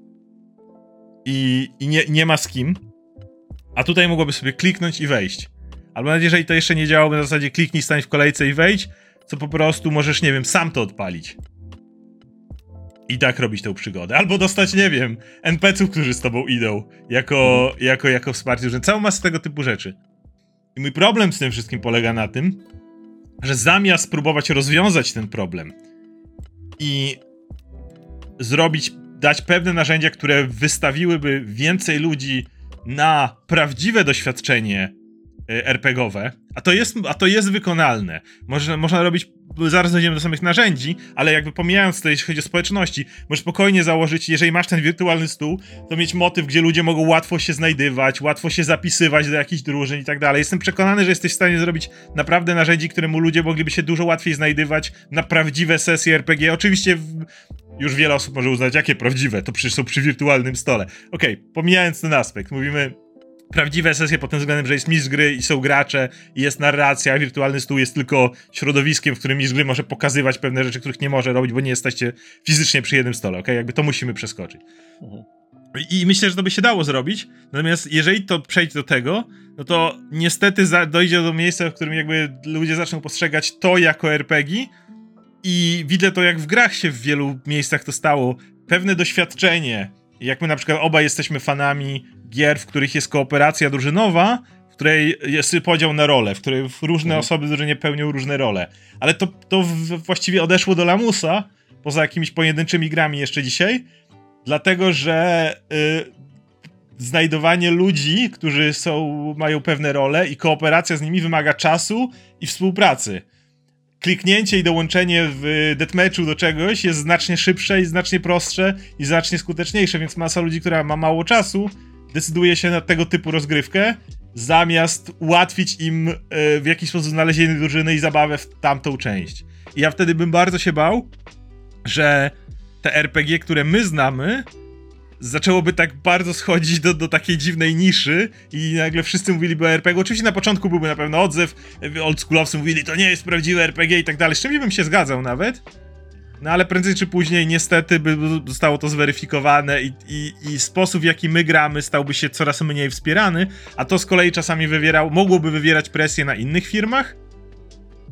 I, i nie, nie ma z kim. A tutaj mogłoby sobie kliknąć i wejść. Albo nawet jeżeli to jeszcze nie działałoby na zasadzie kliknij, stań w kolejce i wejdź, co po prostu możesz, nie wiem, sam to odpalić. I tak robić tę przygodę. Albo dostać, nie wiem, NPC-ów, którzy z tobą idą, jako, jako, jako wsparcie, że całą masę tego typu rzeczy. I mój problem z tym wszystkim polega na tym, że zamiast spróbować rozwiązać ten problem i zrobić, dać pewne narzędzia, które wystawiłyby więcej ludzi na prawdziwe doświadczenie RPGowe, a to jest, a to jest wykonalne. Można, można robić, zaraz dojdziemy do samych narzędzi, ale jakby pomijając to, jeśli chodzi o społeczności, możesz spokojnie założyć, jeżeli masz ten wirtualny stół, to mieć motyw, gdzie ludzie mogą łatwo się znajdywać, łatwo się zapisywać do jakichś drużyn i tak dalej. Jestem przekonany, że jesteś w stanie zrobić naprawdę narzędzi, któremu ludzie mogliby się dużo łatwiej znajdywać na prawdziwe sesje RPG. Oczywiście w, już wiele osób może uznać, jakie prawdziwe, to przecież są przy wirtualnym stole. Okej, okay, pomijając ten aspekt, mówimy prawdziwe sesje pod tym względem, że jest mistrz gry i są gracze i jest narracja, wirtualny stół jest tylko środowiskiem, w którym mistrz gry może pokazywać pewne rzeczy, których nie może robić, bo nie jesteście fizycznie przy jednym stole, ok? Jakby to musimy przeskoczyć. Mhm. I myślę, że to by się dało zrobić, natomiast jeżeli to przejdzie do tego, no to niestety dojdzie do miejsca, w którym jakby ludzie zaczną postrzegać to jako RPG i widzę to, jak w grach się w wielu miejscach to stało. Pewne doświadczenie, jak my na przykład obaj jesteśmy fanami gier, w których jest kooperacja drużynowa, w której jest podział na role, w której różne mhm. osoby drużynie pełnią różne role. Ale to, to właściwie odeszło do lamusa, poza jakimiś pojedynczymi grami jeszcze dzisiaj, dlatego że y, znajdowanie ludzi, którzy są, mają pewne role i kooperacja z nimi wymaga czasu i współpracy. Kliknięcie i dołączenie w deathmatchu do czegoś jest znacznie szybsze i znacznie prostsze i znacznie skuteczniejsze, więc masa ludzi, która ma mało czasu, decyduje się na tego typu rozgrywkę, zamiast ułatwić im e, w jakiś sposób znalezienie drużyny i zabawę w tamtą część. I ja wtedy bym bardzo się bał, że te RPG, które my znamy, zaczęłoby tak bardzo schodzić do, do takiej dziwnej niszy i nagle wszyscy mówiliby o RPG. Oczywiście na początku byłby na pewno odzew, oldschoolowcy mówili, to nie jest prawdziwe RPG i tak dalej, z czym bym się zgadzał nawet, no ale prędzej czy później niestety by zostało to zweryfikowane i, i, i, sposób w jaki my gramy stałby się coraz mniej wspierany, a to z kolei czasami wywierał, mogłoby wywierać presję na innych firmach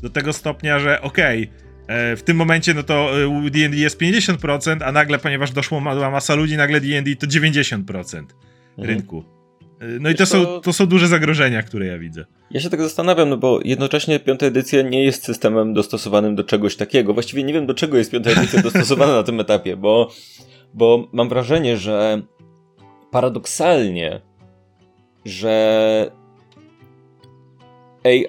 do tego stopnia, że okej, okay, e, w tym momencie no to D&D jest 50%, a nagle, ponieważ doszło masa ludzi, nagle D&D to 90% mhm. Rynku. No i to są, to są duże zagrożenia, które ja widzę. Ja się tak zastanawiam, no bo jednocześnie piąta edycja nie jest systemem dostosowanym do czegoś takiego. Właściwie nie wiem, do czego jest piąta edycja [LAUGHS] dostosowana na tym etapie, bo, bo mam wrażenie, że paradoksalnie, że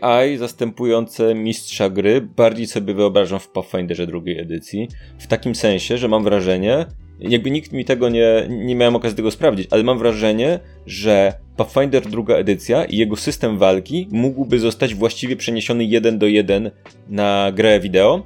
AI zastępujące mistrza gry bardziej sobie wyobrażam w Pathfinderze drugiej edycji. W takim sensie, że mam wrażenie, jakby nikt mi tego nie, nie miałem okazji tego sprawdzić, ale mam wrażenie, że Pathfinder druga edycja i jego system walki mógłby zostać właściwie przeniesiony jeden do jeden na grę wideo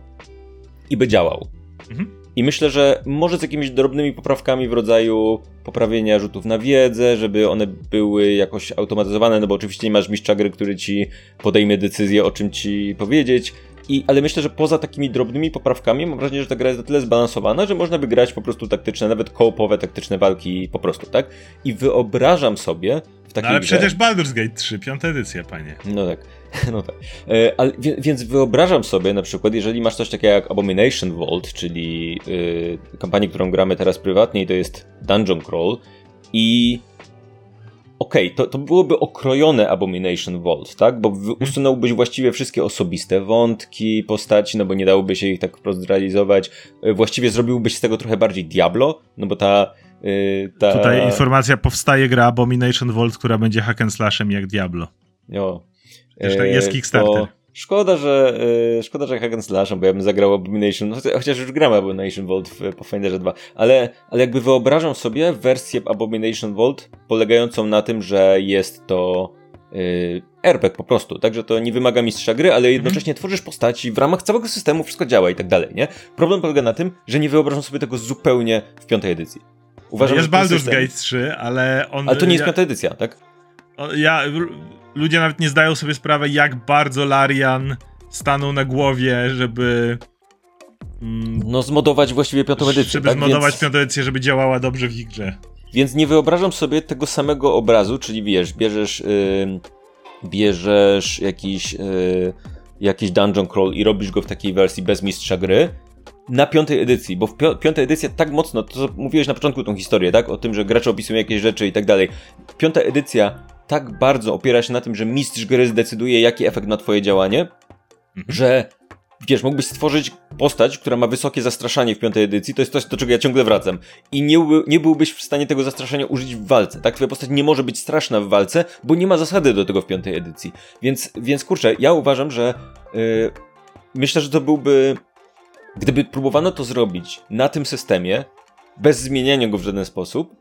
i by działał. Mhm. I myślę, że może z jakimiś drobnymi poprawkami w rodzaju poprawienia rzutów na wiedzę, żeby one były jakoś automatyzowane, no bo oczywiście nie masz mistrza gry, który ci podejmie decyzję o czym ci powiedzieć, i, ale myślę, że poza takimi drobnymi poprawkami mam wrażenie, że ta gra jest na tyle zbalansowana, że można by grać po prostu taktyczne, nawet koopowe taktyczne walki po prostu, tak? I wyobrażam sobie w takiej no, ale grze... przecież Baldur's Gate 3, piąta edycja, panie. No tak. [LAUGHS] No tak. E, ale, więc wyobrażam sobie na przykład, jeżeli masz coś takiego jak Abomination Vault, czyli y, kampanię, którą gramy teraz prywatnie i to jest Dungeon Crawl i okej, okay, to, to byłoby okrojone Abomination Vault, tak? Bo mhm. usunąłbyś właściwie wszystkie osobiste wątki, postaci, no bo nie dałoby się ich tak wprost zrealizować. E, właściwie zrobiłbyś z tego trochę bardziej Diablo, no bo ta Yy, ta... Tutaj informacja, powstaje gra Abomination Vault, która będzie hack and slashem jak Diablo. Zresztą jest yy, Kickstarter. To szkoda, że yy, szkoda, że and slashem, bo ja bym zagrał Abomination, chociaż już gram Abomination Vault w Pathfinderze 2, ale, ale jakby wyobrażam sobie wersję Abomination Vault polegającą na tym, że jest to yy, RPG po prostu, także to nie wymaga mistrza gry, ale jednocześnie mhm. tworzysz postaci, w ramach całego systemu wszystko działa i tak dalej, nie? Problem polega na tym, że nie wyobrażam sobie tego zupełnie w piątej edycji. Uważam, jest Baldur's system... Gate 3, ale on... Ale to nie jest piąta edycja, tak? Ja... Ludzie nawet nie zdają sobie sprawy, jak bardzo Larian stanął na głowie, żeby... Mm, no zmodować właściwie piątą edycję, Żeby tak? zmodować Więc... piątą edycję, żeby działała dobrze w ich grze. Więc nie wyobrażam sobie tego samego obrazu, czyli wiesz, bierzesz... Yy, bierzesz jakiś... Yy, jakiś dungeon crawl i robisz go w takiej wersji bez mistrza gry, na piątej edycji, bo w pi piątej edycja tak mocno, to co mówiłeś na początku tą historię, tak? O tym, że gracze opisują jakieś rzeczy i tak dalej. Piąta edycja tak bardzo opiera się na tym, że mistrz gry zdecyduje, jaki efekt ma twoje działanie, mhm. że wiesz, mógłbyś stworzyć postać, która ma wysokie zastraszanie w piątej edycji, to jest coś, do czego ja ciągle wracam. I nie, nie byłbyś w stanie tego zastraszania użyć w walce, tak? Twoja postać nie może być straszna w walce, bo nie ma zasady do tego w piątej edycji. Więc, więc kurczę, ja uważam, że yy, myślę, że to byłby Gdyby próbowano to zrobić na tym systemie, bez zmieniania go w żaden sposób,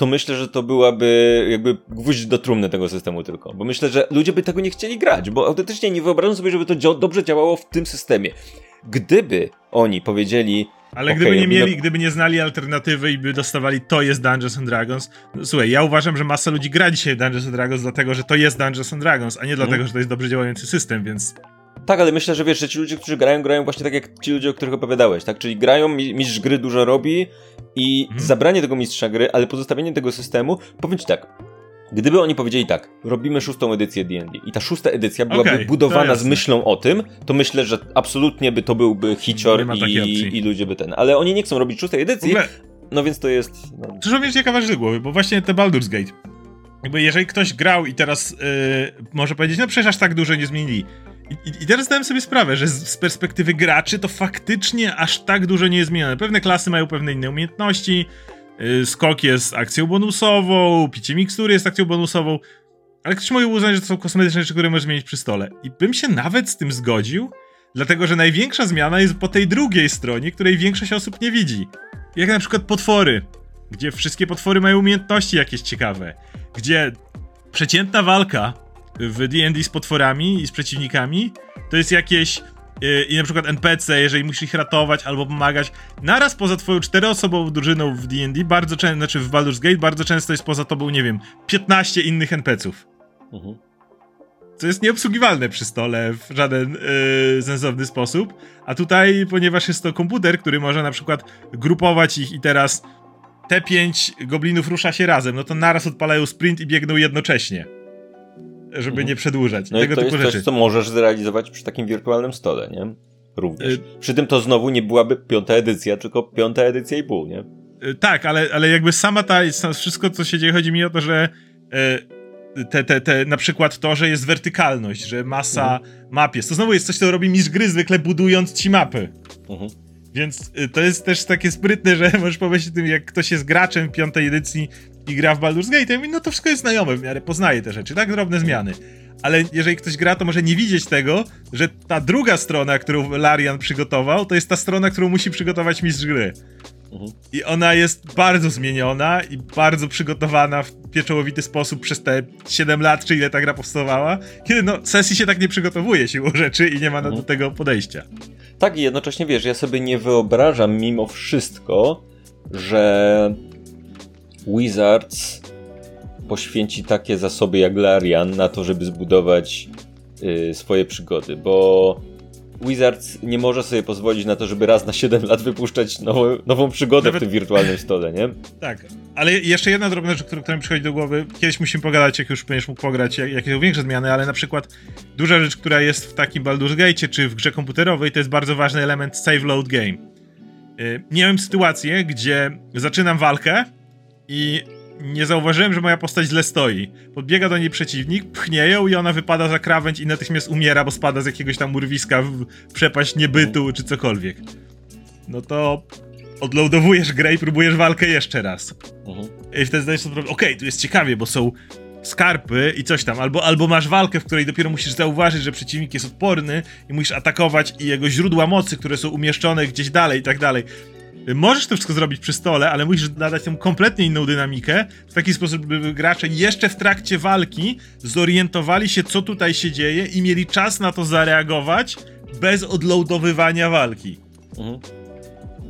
to myślę, że to byłaby jakby gwóźdź do trumny tego systemu tylko. Bo myślę, że ludzie by tego nie chcieli grać, bo autentycznie nie wyobrażam sobie, żeby to dobrze działało w tym systemie. Gdyby oni powiedzieli. Ale okay, gdyby nie mieli, gdyby nie znali alternatywy i by dostawali to jest Dungeons and Dragons. No, słuchaj, ja uważam, że masa ludzi gra dzisiaj w Dungeons and Dragons dlatego, że to jest Dungeons and Dragons, a nie dlatego, hmm. że to jest dobrze działający system, więc tak, ale myślę, że wiesz, że ci ludzie, którzy grają, grają właśnie tak jak ci ludzie, o których opowiadałeś, tak? Czyli grają, mistrz gry dużo robi i mhm. zabranie tego mistrza gry, ale pozostawienie tego systemu, powiem ci tak, Gdyby oni powiedzieli tak, robimy szóstą edycję D&D i ta szósta edycja byłaby okay, budowana z myślą o tym, to myślę, że absolutnie by to byłby hicior i, i ludzie by ten. Ale oni nie chcą robić szóstej edycji, ogóle... no więc to jest... No. Przyszło mi ciekawa rzecz do głowy, bo właśnie te Baldur's Gate. Jakby jeżeli ktoś grał i teraz yy, może powiedzieć, no przecież aż tak dużo nie zmienili. I, I, teraz zdałem sobie sprawę, że z, z, perspektywy graczy to faktycznie aż tak dużo nie jest zmienione. Pewne klasy mają pewne inne umiejętności, yy, skok jest akcją bonusową, picie mikstury jest akcją bonusową, ale ktoś może uznać, że to są kosmetyczne rzeczy, które możesz zmienić przy stole. I bym się nawet z tym zgodził, dlatego że największa zmiana jest po tej drugiej stronie, której większość osób nie widzi. Jak na przykład potwory, gdzie wszystkie potwory mają umiejętności jakieś ciekawe, gdzie przeciętna walka w D&D z potworami i z przeciwnikami, to jest jakieś yy, i na przykład NPC, jeżeli musisz ich ratować albo pomagać, naraz poza twoją czteroosobową drużyną w D&D, bardzo często, znaczy w Baldur's Gate, bardzo często jest poza tobą, nie wiem, 15 innych NPCów. Mhm. Co jest nieobsługiwalne przy stole w żaden yy, sensowny sposób. A tutaj, ponieważ jest to komputer, który może na przykład grupować ich i teraz te pięć goblinów rusza się razem, no to naraz odpalają sprint i biegną jednocześnie żeby mhm. nie przedłużać. No tego i to jest rzeczy. coś, co możesz zrealizować przy takim wirtualnym stole, nie? Również. Y przy tym to znowu nie byłaby piąta edycja, tylko piąta edycja i pół, nie? Y tak, ale, ale jakby sama ta, wszystko co się dzieje, chodzi mi o to, że y te, te, te, na przykład to, że jest wertykalność, że masa mhm. map jest. To znowu jest coś, co robi mistrz gry zwykle budując ci mapy. Mhm. Więc y, to jest też takie sprytne, że [LAUGHS] możesz pomyśleć o tym, jak ktoś jest graczem piątej edycji i gra w Baldur's Gate, no to wszystko jest znajome w miarę, poznaje te rzeczy, tak? Drobne zmiany. Ale jeżeli ktoś gra, to może nie widzieć tego, że ta druga strona, którą Larian przygotował, to jest ta strona, którą musi przygotować mistrz gry. Mhm. I ona jest bardzo zmieniona i bardzo przygotowana w pieczołowity sposób przez te 7 lat, czy ile ta gra powstawała, kiedy no sesji się tak nie przygotowuje siłą rzeczy i nie ma mhm. do tego podejścia. Tak i jednocześnie wiesz, ja sobie nie wyobrażam mimo wszystko, że Wizards poświęci takie zasoby jak Larian na to, żeby zbudować y, swoje przygody, bo Wizards nie może sobie pozwolić na to, żeby raz na 7 lat wypuszczać nową, nową przygodę Nawet... w tym wirtualnym stole, nie? Tak, ale jeszcze jedna drobna rzecz, która, która mi przychodzi do głowy. Kiedyś musimy pogadać, jak już będziesz mógł pograć, jak, jakie są większe zmiany, ale na przykład duża rzecz, która jest w takim Baldur's Gate czy w grze komputerowej, to jest bardzo ważny element save load game. Yy, miałem sytuację, gdzie zaczynam walkę i nie zauważyłem, że moja postać źle stoi. Podbiega do niej przeciwnik, pchnie ją i ona wypada za krawędź i natychmiast umiera, bo spada z jakiegoś tam urwiska w przepaść niebytu czy cokolwiek. No to odloadowujesz grę i próbujesz walkę jeszcze raz. Mhm. I wtedy zdajesz sobie okej, okay, tu jest ciekawie, bo są skarpy i coś tam, albo, albo masz walkę, w której dopiero musisz zauważyć, że przeciwnik jest odporny i musisz atakować i jego źródła mocy, które są umieszczone gdzieś dalej i tak dalej. Możesz to wszystko zrobić przy stole, ale musisz nadać temu kompletnie inną dynamikę, w taki sposób, by gracze jeszcze w trakcie walki zorientowali się, co tutaj się dzieje i mieli czas na to zareagować bez odloadowywania walki. Mhm.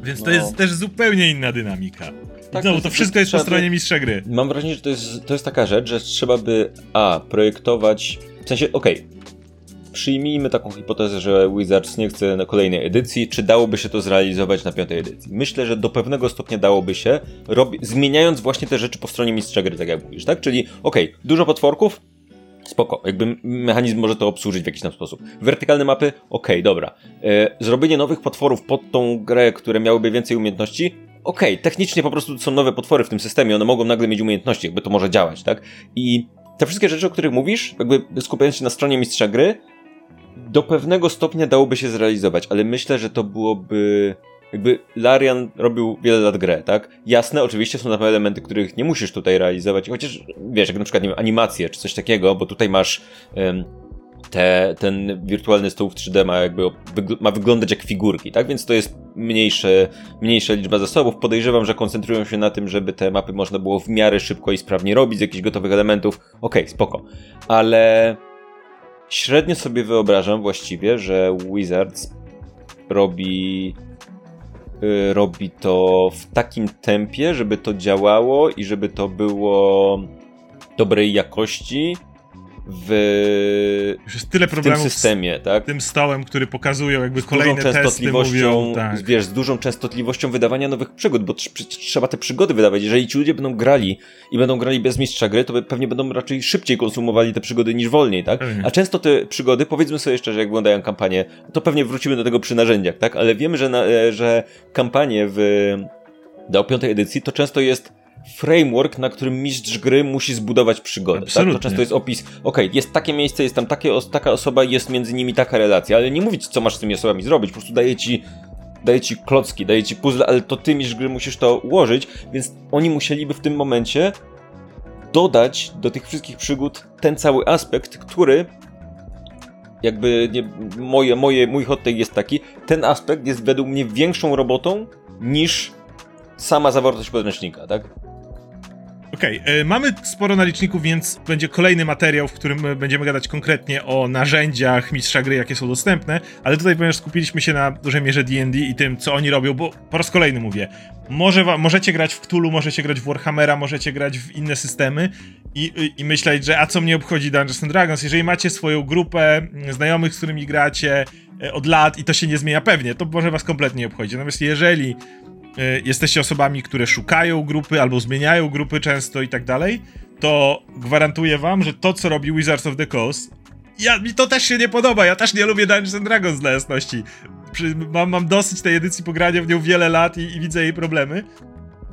Więc no. to jest też zupełnie inna dynamika. Tak, znowu, to, to wszystko jest po stronie mistrza gry. Mam wrażenie, że to jest, to jest taka rzecz, że trzeba by a, projektować, w sensie, okej, okay, przyjmijmy taką hipotezę, że Wizards nie chce na kolejnej edycji, czy dałoby się to zrealizować na piątej edycji? Myślę, że do pewnego stopnia dałoby się, robi, zmieniając właśnie te rzeczy po stronie mistrza gry, tak jak mówisz, tak? Czyli, okej, okay, dużo potworków, spoko, jakby mechanizm może to obsłużyć w jakiś tam sposób. Wertykalne mapy, okej, okay, dobra. E, zrobienie nowych potworów pod tą grę, które miałyby więcej umiejętności, okej, okay, technicznie po prostu są nowe potwory w tym systemie, one mogą nagle mieć umiejętności, jakby to może działać, tak? I te wszystkie rzeczy, o których mówisz, jakby skupiając się na stronie mistrza gry, do pewnego stopnia dałoby się zrealizować, ale myślę, że to byłoby. Jakby Larian robił wiele lat grę, tak? Jasne, oczywiście są tam elementy, których nie musisz tutaj realizować, chociaż wiesz, jak na przykład nie wiem, animacje czy coś takiego, bo tutaj masz um, te, ten wirtualny stół w 3D ma jakby ma wyglądać jak figurki, tak? Więc to jest mniejsze, mniejsza liczba zasobów. Podejrzewam, że koncentrują się na tym, żeby te mapy można było w miarę szybko i sprawnie robić z jakichś gotowych elementów. Okej, okay, spoko. Ale średnio sobie wyobrażam właściwie, że Wizards robi yy, robi to w takim tempie, żeby to działało i żeby to było dobrej jakości w, Już jest tyle problemów w tym systemie, tak? tym stołem, który pokazują jakby z kolejne testy mówią, tak. wiesz, z dużą częstotliwością wydawania nowych przygód, bo trzeba te przygody wydawać. Jeżeli ci ludzie będą grali i będą grali bez mistrza gry, to pewnie będą raczej szybciej konsumowali te przygody niż wolniej, tak? Pewnie. A często te przygody, powiedzmy sobie szczerze, jak wyglądają kampanie, to pewnie wrócimy do tego przy narzędziach, tak? Ale wiemy, że, na, e, że kampanie w do piątej edycji to często jest framework, na którym mistrz gry musi zbudować przygodę. Tak? To często jest opis, ok, jest takie miejsce, jest tam takie, taka osoba, jest między nimi taka relacja, ale nie mówić, co masz z tymi osobami zrobić, po prostu daje ci daje ci klocki, daje ci puzzle, ale to ty mistrz gry musisz to ułożyć, więc oni musieliby w tym momencie dodać do tych wszystkich przygód ten cały aspekt, który jakby nie, moje, moje, mój hot take jest taki, ten aspekt jest według mnie większą robotą niż sama zawartość podręcznika, tak? Okej, okay, mamy sporo naliczników, więc będzie kolejny materiał, w którym będziemy gadać konkretnie o narzędziach mistrza gry, jakie są dostępne, ale tutaj ponieważ skupiliśmy się na dużej mierze D&D i tym, co oni robią, bo po raz kolejny mówię, może możecie grać w Cthulhu, możecie grać w Warhammera, możecie grać w inne systemy i, i myśleć, że a co mnie obchodzi Dungeons and Dragons, jeżeli macie swoją grupę znajomych, z którymi gracie e, od lat i to się nie zmienia pewnie, to może was kompletnie nie obchodzi. Natomiast jeżeli E, jesteście osobami, które szukają grupy albo zmieniają grupy często i tak dalej, to gwarantuję wam, że to, co robi Wizards of the Coast, ja, mi to też się nie podoba, ja też nie lubię Dungeons and Dragons dla jasności. Mam, mam dosyć tej edycji pogrania w nią wiele lat i, i widzę jej problemy,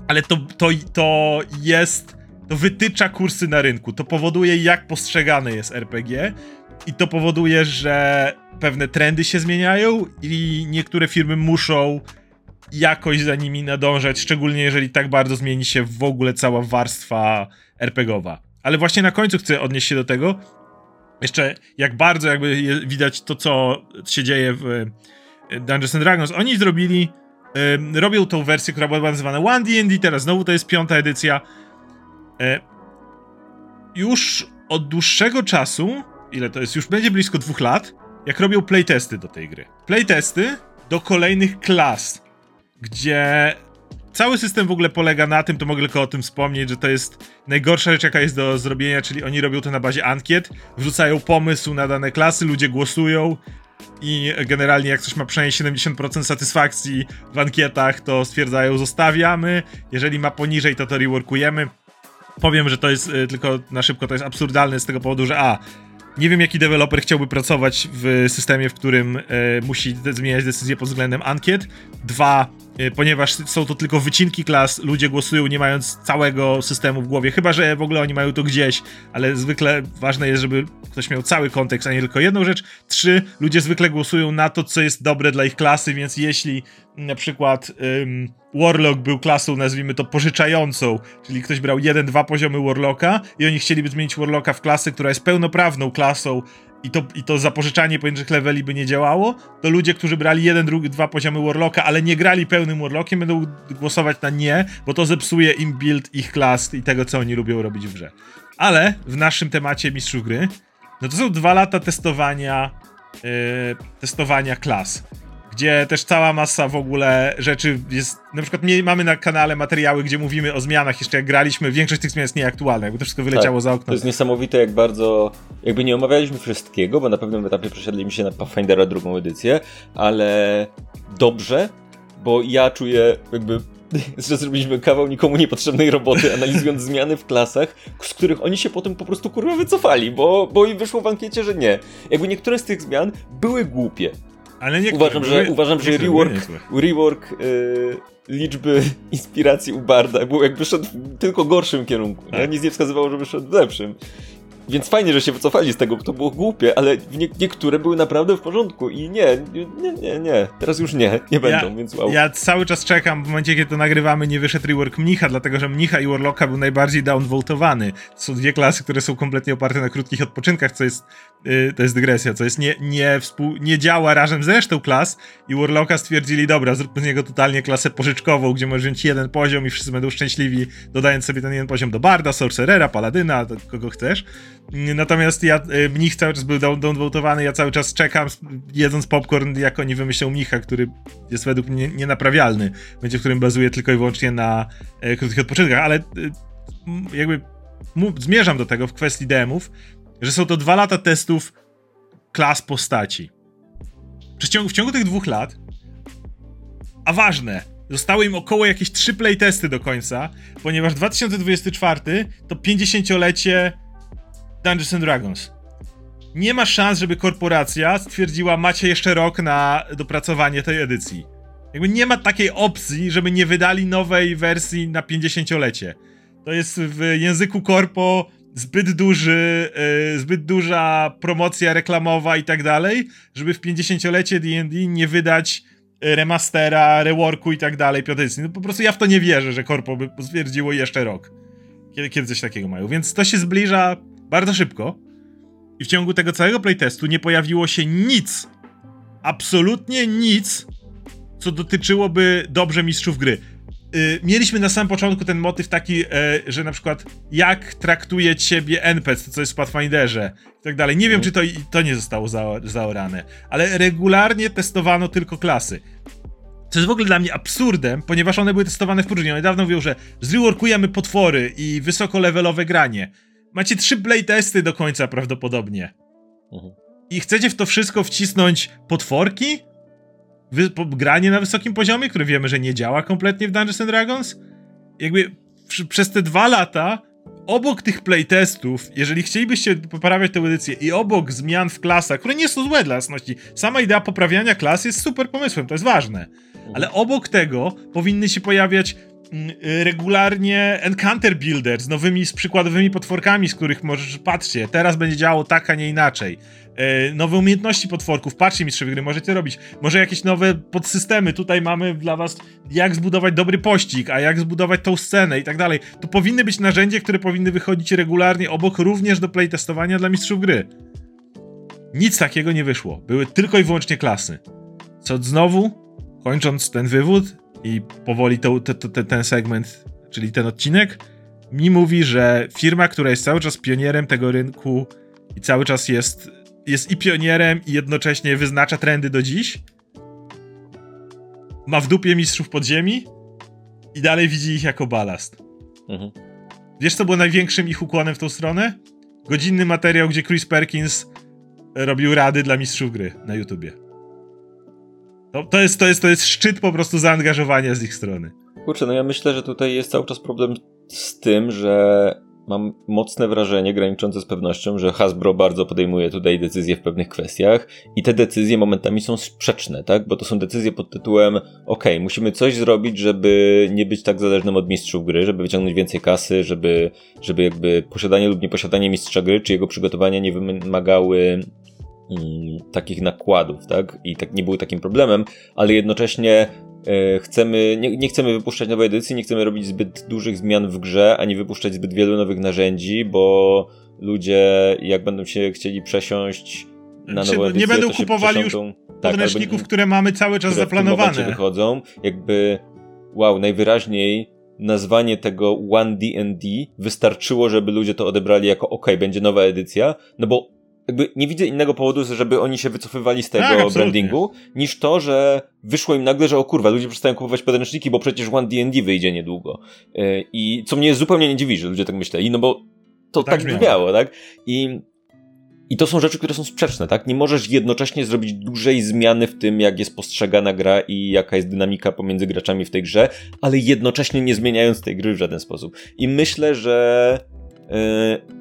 ale to, to, to jest, to wytycza kursy na rynku, to powoduje jak postrzegane jest RPG i to powoduje, że pewne trendy się zmieniają i niektóre firmy muszą jakoś za nimi nadążać, szczególnie jeżeli tak bardzo zmieni się w ogóle cała warstwa RPGowa. Ale właśnie na końcu chcę odnieść się do tego, jeszcze jak bardzo jakby widać to, co się dzieje w e, Dungeons and Dragons. Oni zrobili, y, robią tą wersję, która była nazywana One D&D, teraz znowu to jest piąta edycja. Y, już od dłuższego czasu, ile to jest, już będzie blisko dwóch lat, jak robią playtesty do tej gry. Playtesty do kolejnych klas gdzie cały system w ogóle polega na tym, to mogę tylko o tym wspomnieć, że to jest najgorsza rzecz, jaka jest do zrobienia, czyli oni robią to na bazie ankiet, wrzucają pomysł na dane klasy, ludzie głosują i generalnie jak coś ma przynajmniej 70% satysfakcji w ankietach, to stwierdzają zostawiamy, jeżeli ma poniżej, to to reworkujemy. Powiem, że to jest y, tylko na szybko, to jest absurdalne z tego powodu, że a, nie wiem, jaki deweloper chciałby pracować w systemie, w którym y, musi zmieniać decyzje pod względem ankiet. Dwa, ponieważ są to tylko wycinki klas, ludzie głosują nie mając całego systemu w głowie, chyba że w ogóle oni mają to gdzieś, ale zwykle ważne jest, żeby ktoś miał cały kontekst, a nie tylko jedną rzecz. Trzy, ludzie zwykle głosują na to, co jest dobre dla ich klasy, więc jeśli na przykład Warlock był klasą, nazwijmy to pożyczającą, czyli ktoś brał jeden, dwa poziomy Warlocka i oni chcieliby zmienić Warlocka w klasę, która jest pełnoprawną klasą i to, i to zapożyczanie pojedynczych leveli by nie działało, to ludzie, którzy brali jeden, drugi, dwa poziomy Warlocka, ale nie grali pełnym Warlockiem, będą głosować na nie, bo to zepsuje im build ich klas i tego, co oni lubią robić w grze. Ale w naszym temacie Mistrzów Gry, no to są dwa lata testowania, yy, testowania klas gdzie też cała masa w ogóle rzeczy jest. Na przykład mamy na kanale materiały, gdzie mówimy o zmianach, jeszcze jak graliśmy, większość tych zmian jest nieaktualna, bo to wszystko wyleciało tak, za okno. To jest niesamowite, jak bardzo. Jakby nie omawialiśmy wszystkiego, bo na pewnym etapie przeszedliśmy się na Pathfindera drugą edycję, ale dobrze, bo ja czuję jakby [LAUGHS] że zrobiliśmy kawał nikomu niepotrzebnej roboty, analizując zmiany w klasach, z których oni się potem po prostu kurwa wycofali, bo, bo im wyszło w ankiecie, że nie. Jakby niektóre z tych zmian były głupie. Ale nie uważam, że, uważam, że rework, rework yy, liczby [LAUGHS] inspiracji u Barda był jakby szedł w tylko gorszym kierunku. Tak. Nic nie wskazywało, żeby szedł w lepszym. Więc fajnie, że się wycofali z tego, to było głupie, ale nie, niektóre były naprawdę w porządku i nie, nie, nie, nie. Teraz już nie, nie będą, ja, więc wow. Ja cały czas czekam, w momencie, kiedy to nagrywamy, nie wyszedł rework Mnicha, dlatego że Mnicha i Warlocka był najbardziej downvotowany. To są dwie klasy, które są kompletnie oparte na krótkich odpoczynkach, co jest, yy, to jest dygresja, co jest nie, nie, współ, nie działa razem z resztą klas i Warlocka stwierdzili, dobra, zróbmy z niego totalnie klasę pożyczkową, gdzie możesz wziąć jeden poziom i wszyscy będą szczęśliwi, dodając sobie ten jeden poziom do Barda, Sorcerera, Paladyna, kogo chcesz. Natomiast ja, y, mnich cały czas był downvotowany, ja cały czas czekam, jedząc popcorn, jak oni wymyślą mnicha, który jest według mnie nienaprawialny. Będzie, w którym bazuje tylko i wyłącznie na e, krótkich odpoczynkach, ale e, jakby zmierzam do tego w kwestii demów, że są to dwa lata testów klas postaci. W ciągu, w ciągu tych dwóch lat, a ważne, Zostały im około jakieś trzy playtesty do końca, ponieważ 2024 to 50-lecie Dungeons and Dragons. Nie ma szans, żeby korporacja stwierdziła, macie jeszcze rok na dopracowanie tej edycji. Jakby nie ma takiej opcji, żeby nie wydali nowej wersji na 50-lecie. To jest w języku korpo zbyt duży, yy, zbyt duża promocja reklamowa i tak dalej, żeby w 50-lecie D&D nie wydać remastera, reworku i tak dalej, edycji. No po prostu ja w to nie wierzę, że korpo by stwierdziło jeszcze rok. Kiedy, kiedy coś takiego mają. Więc to się zbliża bardzo szybko i w ciągu tego całego playtestu nie pojawiło się nic, absolutnie nic, co dotyczyłoby dobrze mistrzów gry. Yy, mieliśmy na samym początku ten motyw taki, yy, że na przykład jak traktuje ciebie NPC, co jest w Pathfinderze i tak dalej. Nie wiem, czy to, to nie zostało za, zaorane, ale regularnie testowano tylko klasy. Co jest w ogóle dla mnie absurdem, ponieważ one były testowane w próżni. Dawno mówią, że zreworkujemy potwory i wysokolevelowe granie. Macie trzy playtesty do końca prawdopodobnie. Mhm. I chcecie w to wszystko wcisnąć potworki? Wy, po, granie na wysokim poziomie, które wiemy, że nie działa kompletnie w Dungeons and Dragons? Jakby przy, przez te dwa lata obok tych playtestów, jeżeli chcielibyście poprawiać tę edycję i obok zmian w klasach, które nie są złe dla jasności, sama idea poprawiania klas jest super pomysłem, to jest ważne. Mhm. Ale obok tego powinny się pojawiać regularnie Encounter Builder z nowymi, z przykładowymi potworkami, z których możesz, patrzcie, teraz będzie działało tak, a nie inaczej. E, nowe umiejętności potworków, patrzcie mistrzowie gry, możecie robić. Może jakieś nowe podsystemy, tutaj mamy dla was jak zbudować dobry pościg, a jak zbudować tą scenę i tak dalej. To powinny być narzędzia, które powinny wychodzić regularnie obok również do playtestowania dla mistrzów gry. Nic takiego nie wyszło. Były tylko i wyłącznie klasy. Co znowu, kończąc ten wywód, i powoli to, to, to, ten segment, czyli ten odcinek, mi mówi, że firma, która jest cały czas pionierem tego rynku i cały czas jest, jest i pionierem, i jednocześnie wyznacza trendy do dziś, ma w dupie mistrzów podziemi i dalej widzi ich jako balast. Mhm. Wiesz, co było największym ich ukłonem w tą stronę? Godzinny materiał, gdzie Chris Perkins robił rady dla mistrzów gry na YouTubie. To, to, jest, to, jest, to jest szczyt po prostu zaangażowania z ich strony. Kurczę, no ja myślę, że tutaj jest cały czas problem z tym, że mam mocne wrażenie, graniczące z pewnością, że Hasbro bardzo podejmuje tutaj decyzje w pewnych kwestiach i te decyzje momentami są sprzeczne, tak? Bo to są decyzje pod tytułem ok, musimy coś zrobić, żeby nie być tak zależnym od mistrzów gry, żeby wyciągnąć więcej kasy, żeby, żeby jakby posiadanie lub nieposiadanie mistrza gry, czy jego przygotowania nie wymagały takich nakładów, tak? I tak nie były takim problemem, ale jednocześnie E, chcemy, nie, nie, chcemy wypuszczać nowej edycji, nie chcemy robić zbyt dużych zmian w grze, ani wypuszczać zbyt wielu nowych narzędzi, bo ludzie, jak będą się chcieli przesiąść na nową edycję, Nie będą kupowali już tak, podręczników, które mamy cały czas zaplanowane. Wychodzą, jakby wow, najwyraźniej nazwanie tego One D&D wystarczyło, żeby ludzie to odebrali jako ok, będzie nowa edycja, no bo jakby nie widzę innego powodu, żeby oni się wycofywali z tego tak, brandingu, niż to, że wyszło im nagle, że o kurwa, ludzie przestają kupować podręczniki, bo przecież One D&D wyjdzie niedługo. E, I co mnie zupełnie nie dziwi, że ludzie tak myśleli, no bo to tak, tak brzmiało, tak? I, I to są rzeczy, które są sprzeczne, tak? Nie możesz jednocześnie zrobić dużej zmiany w tym, jak jest postrzegana gra i jaka jest dynamika pomiędzy graczami w tej grze, ale jednocześnie nie zmieniając tej gry w żaden sposób. I myślę, że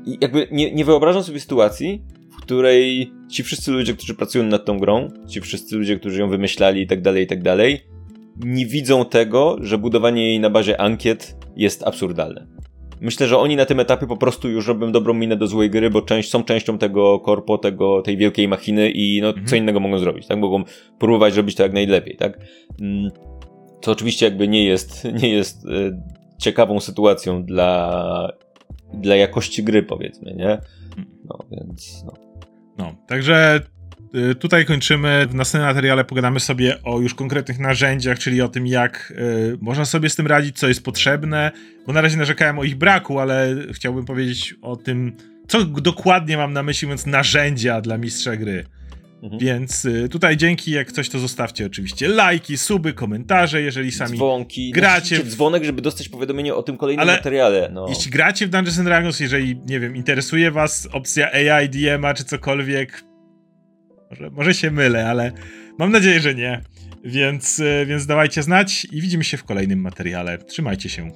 Yy, jakby nie, nie wyobrażam sobie sytuacji, której ci wszyscy ludzie, którzy pracują nad tą grą, ci wszyscy ludzie, którzy ją wymyślali i tak dalej, i tak dalej, nie widzą tego, że budowanie jej na bazie ankiet jest absurdalne. Myślę, że oni na tym etapie po prostu już robią dobrą minę do złej gry, bo część, są częścią tego korpo, tego, tej wielkiej machiny i no, mhm. co innego mogą zrobić, tak? Mogą próbować robić to jak najlepiej, tak? Mm, co oczywiście jakby nie jest, nie jest e, ciekawą sytuacją dla, dla jakości gry, powiedzmy, nie? No, więc no. No, także y, tutaj kończymy. W następnym materiale pogadamy sobie o już konkretnych narzędziach, czyli o tym, jak y, można sobie z tym radzić, co jest potrzebne. Bo na razie narzekałem o ich braku, ale chciałbym powiedzieć o tym, co dokładnie mam na myśli, mówiąc narzędzia dla mistrza gry. Mhm. Więc y, tutaj dzięki, jak coś to zostawcie oczywiście lajki, suby, komentarze, jeżeli sami Dzwonki, gracie. W... dzwonek, żeby dostać powiadomienie o tym kolejnym Ale materiale. No. Jeśli gracie w Dungeons and Dragons, jeżeli, nie wiem, interesuje was opcja AI, DMA czy cokolwiek, może, może się mylę, ale mam nadzieję, że nie. Więc, y, więc dawajcie znać i widzimy się w kolejnym materiale. Trzymajcie się.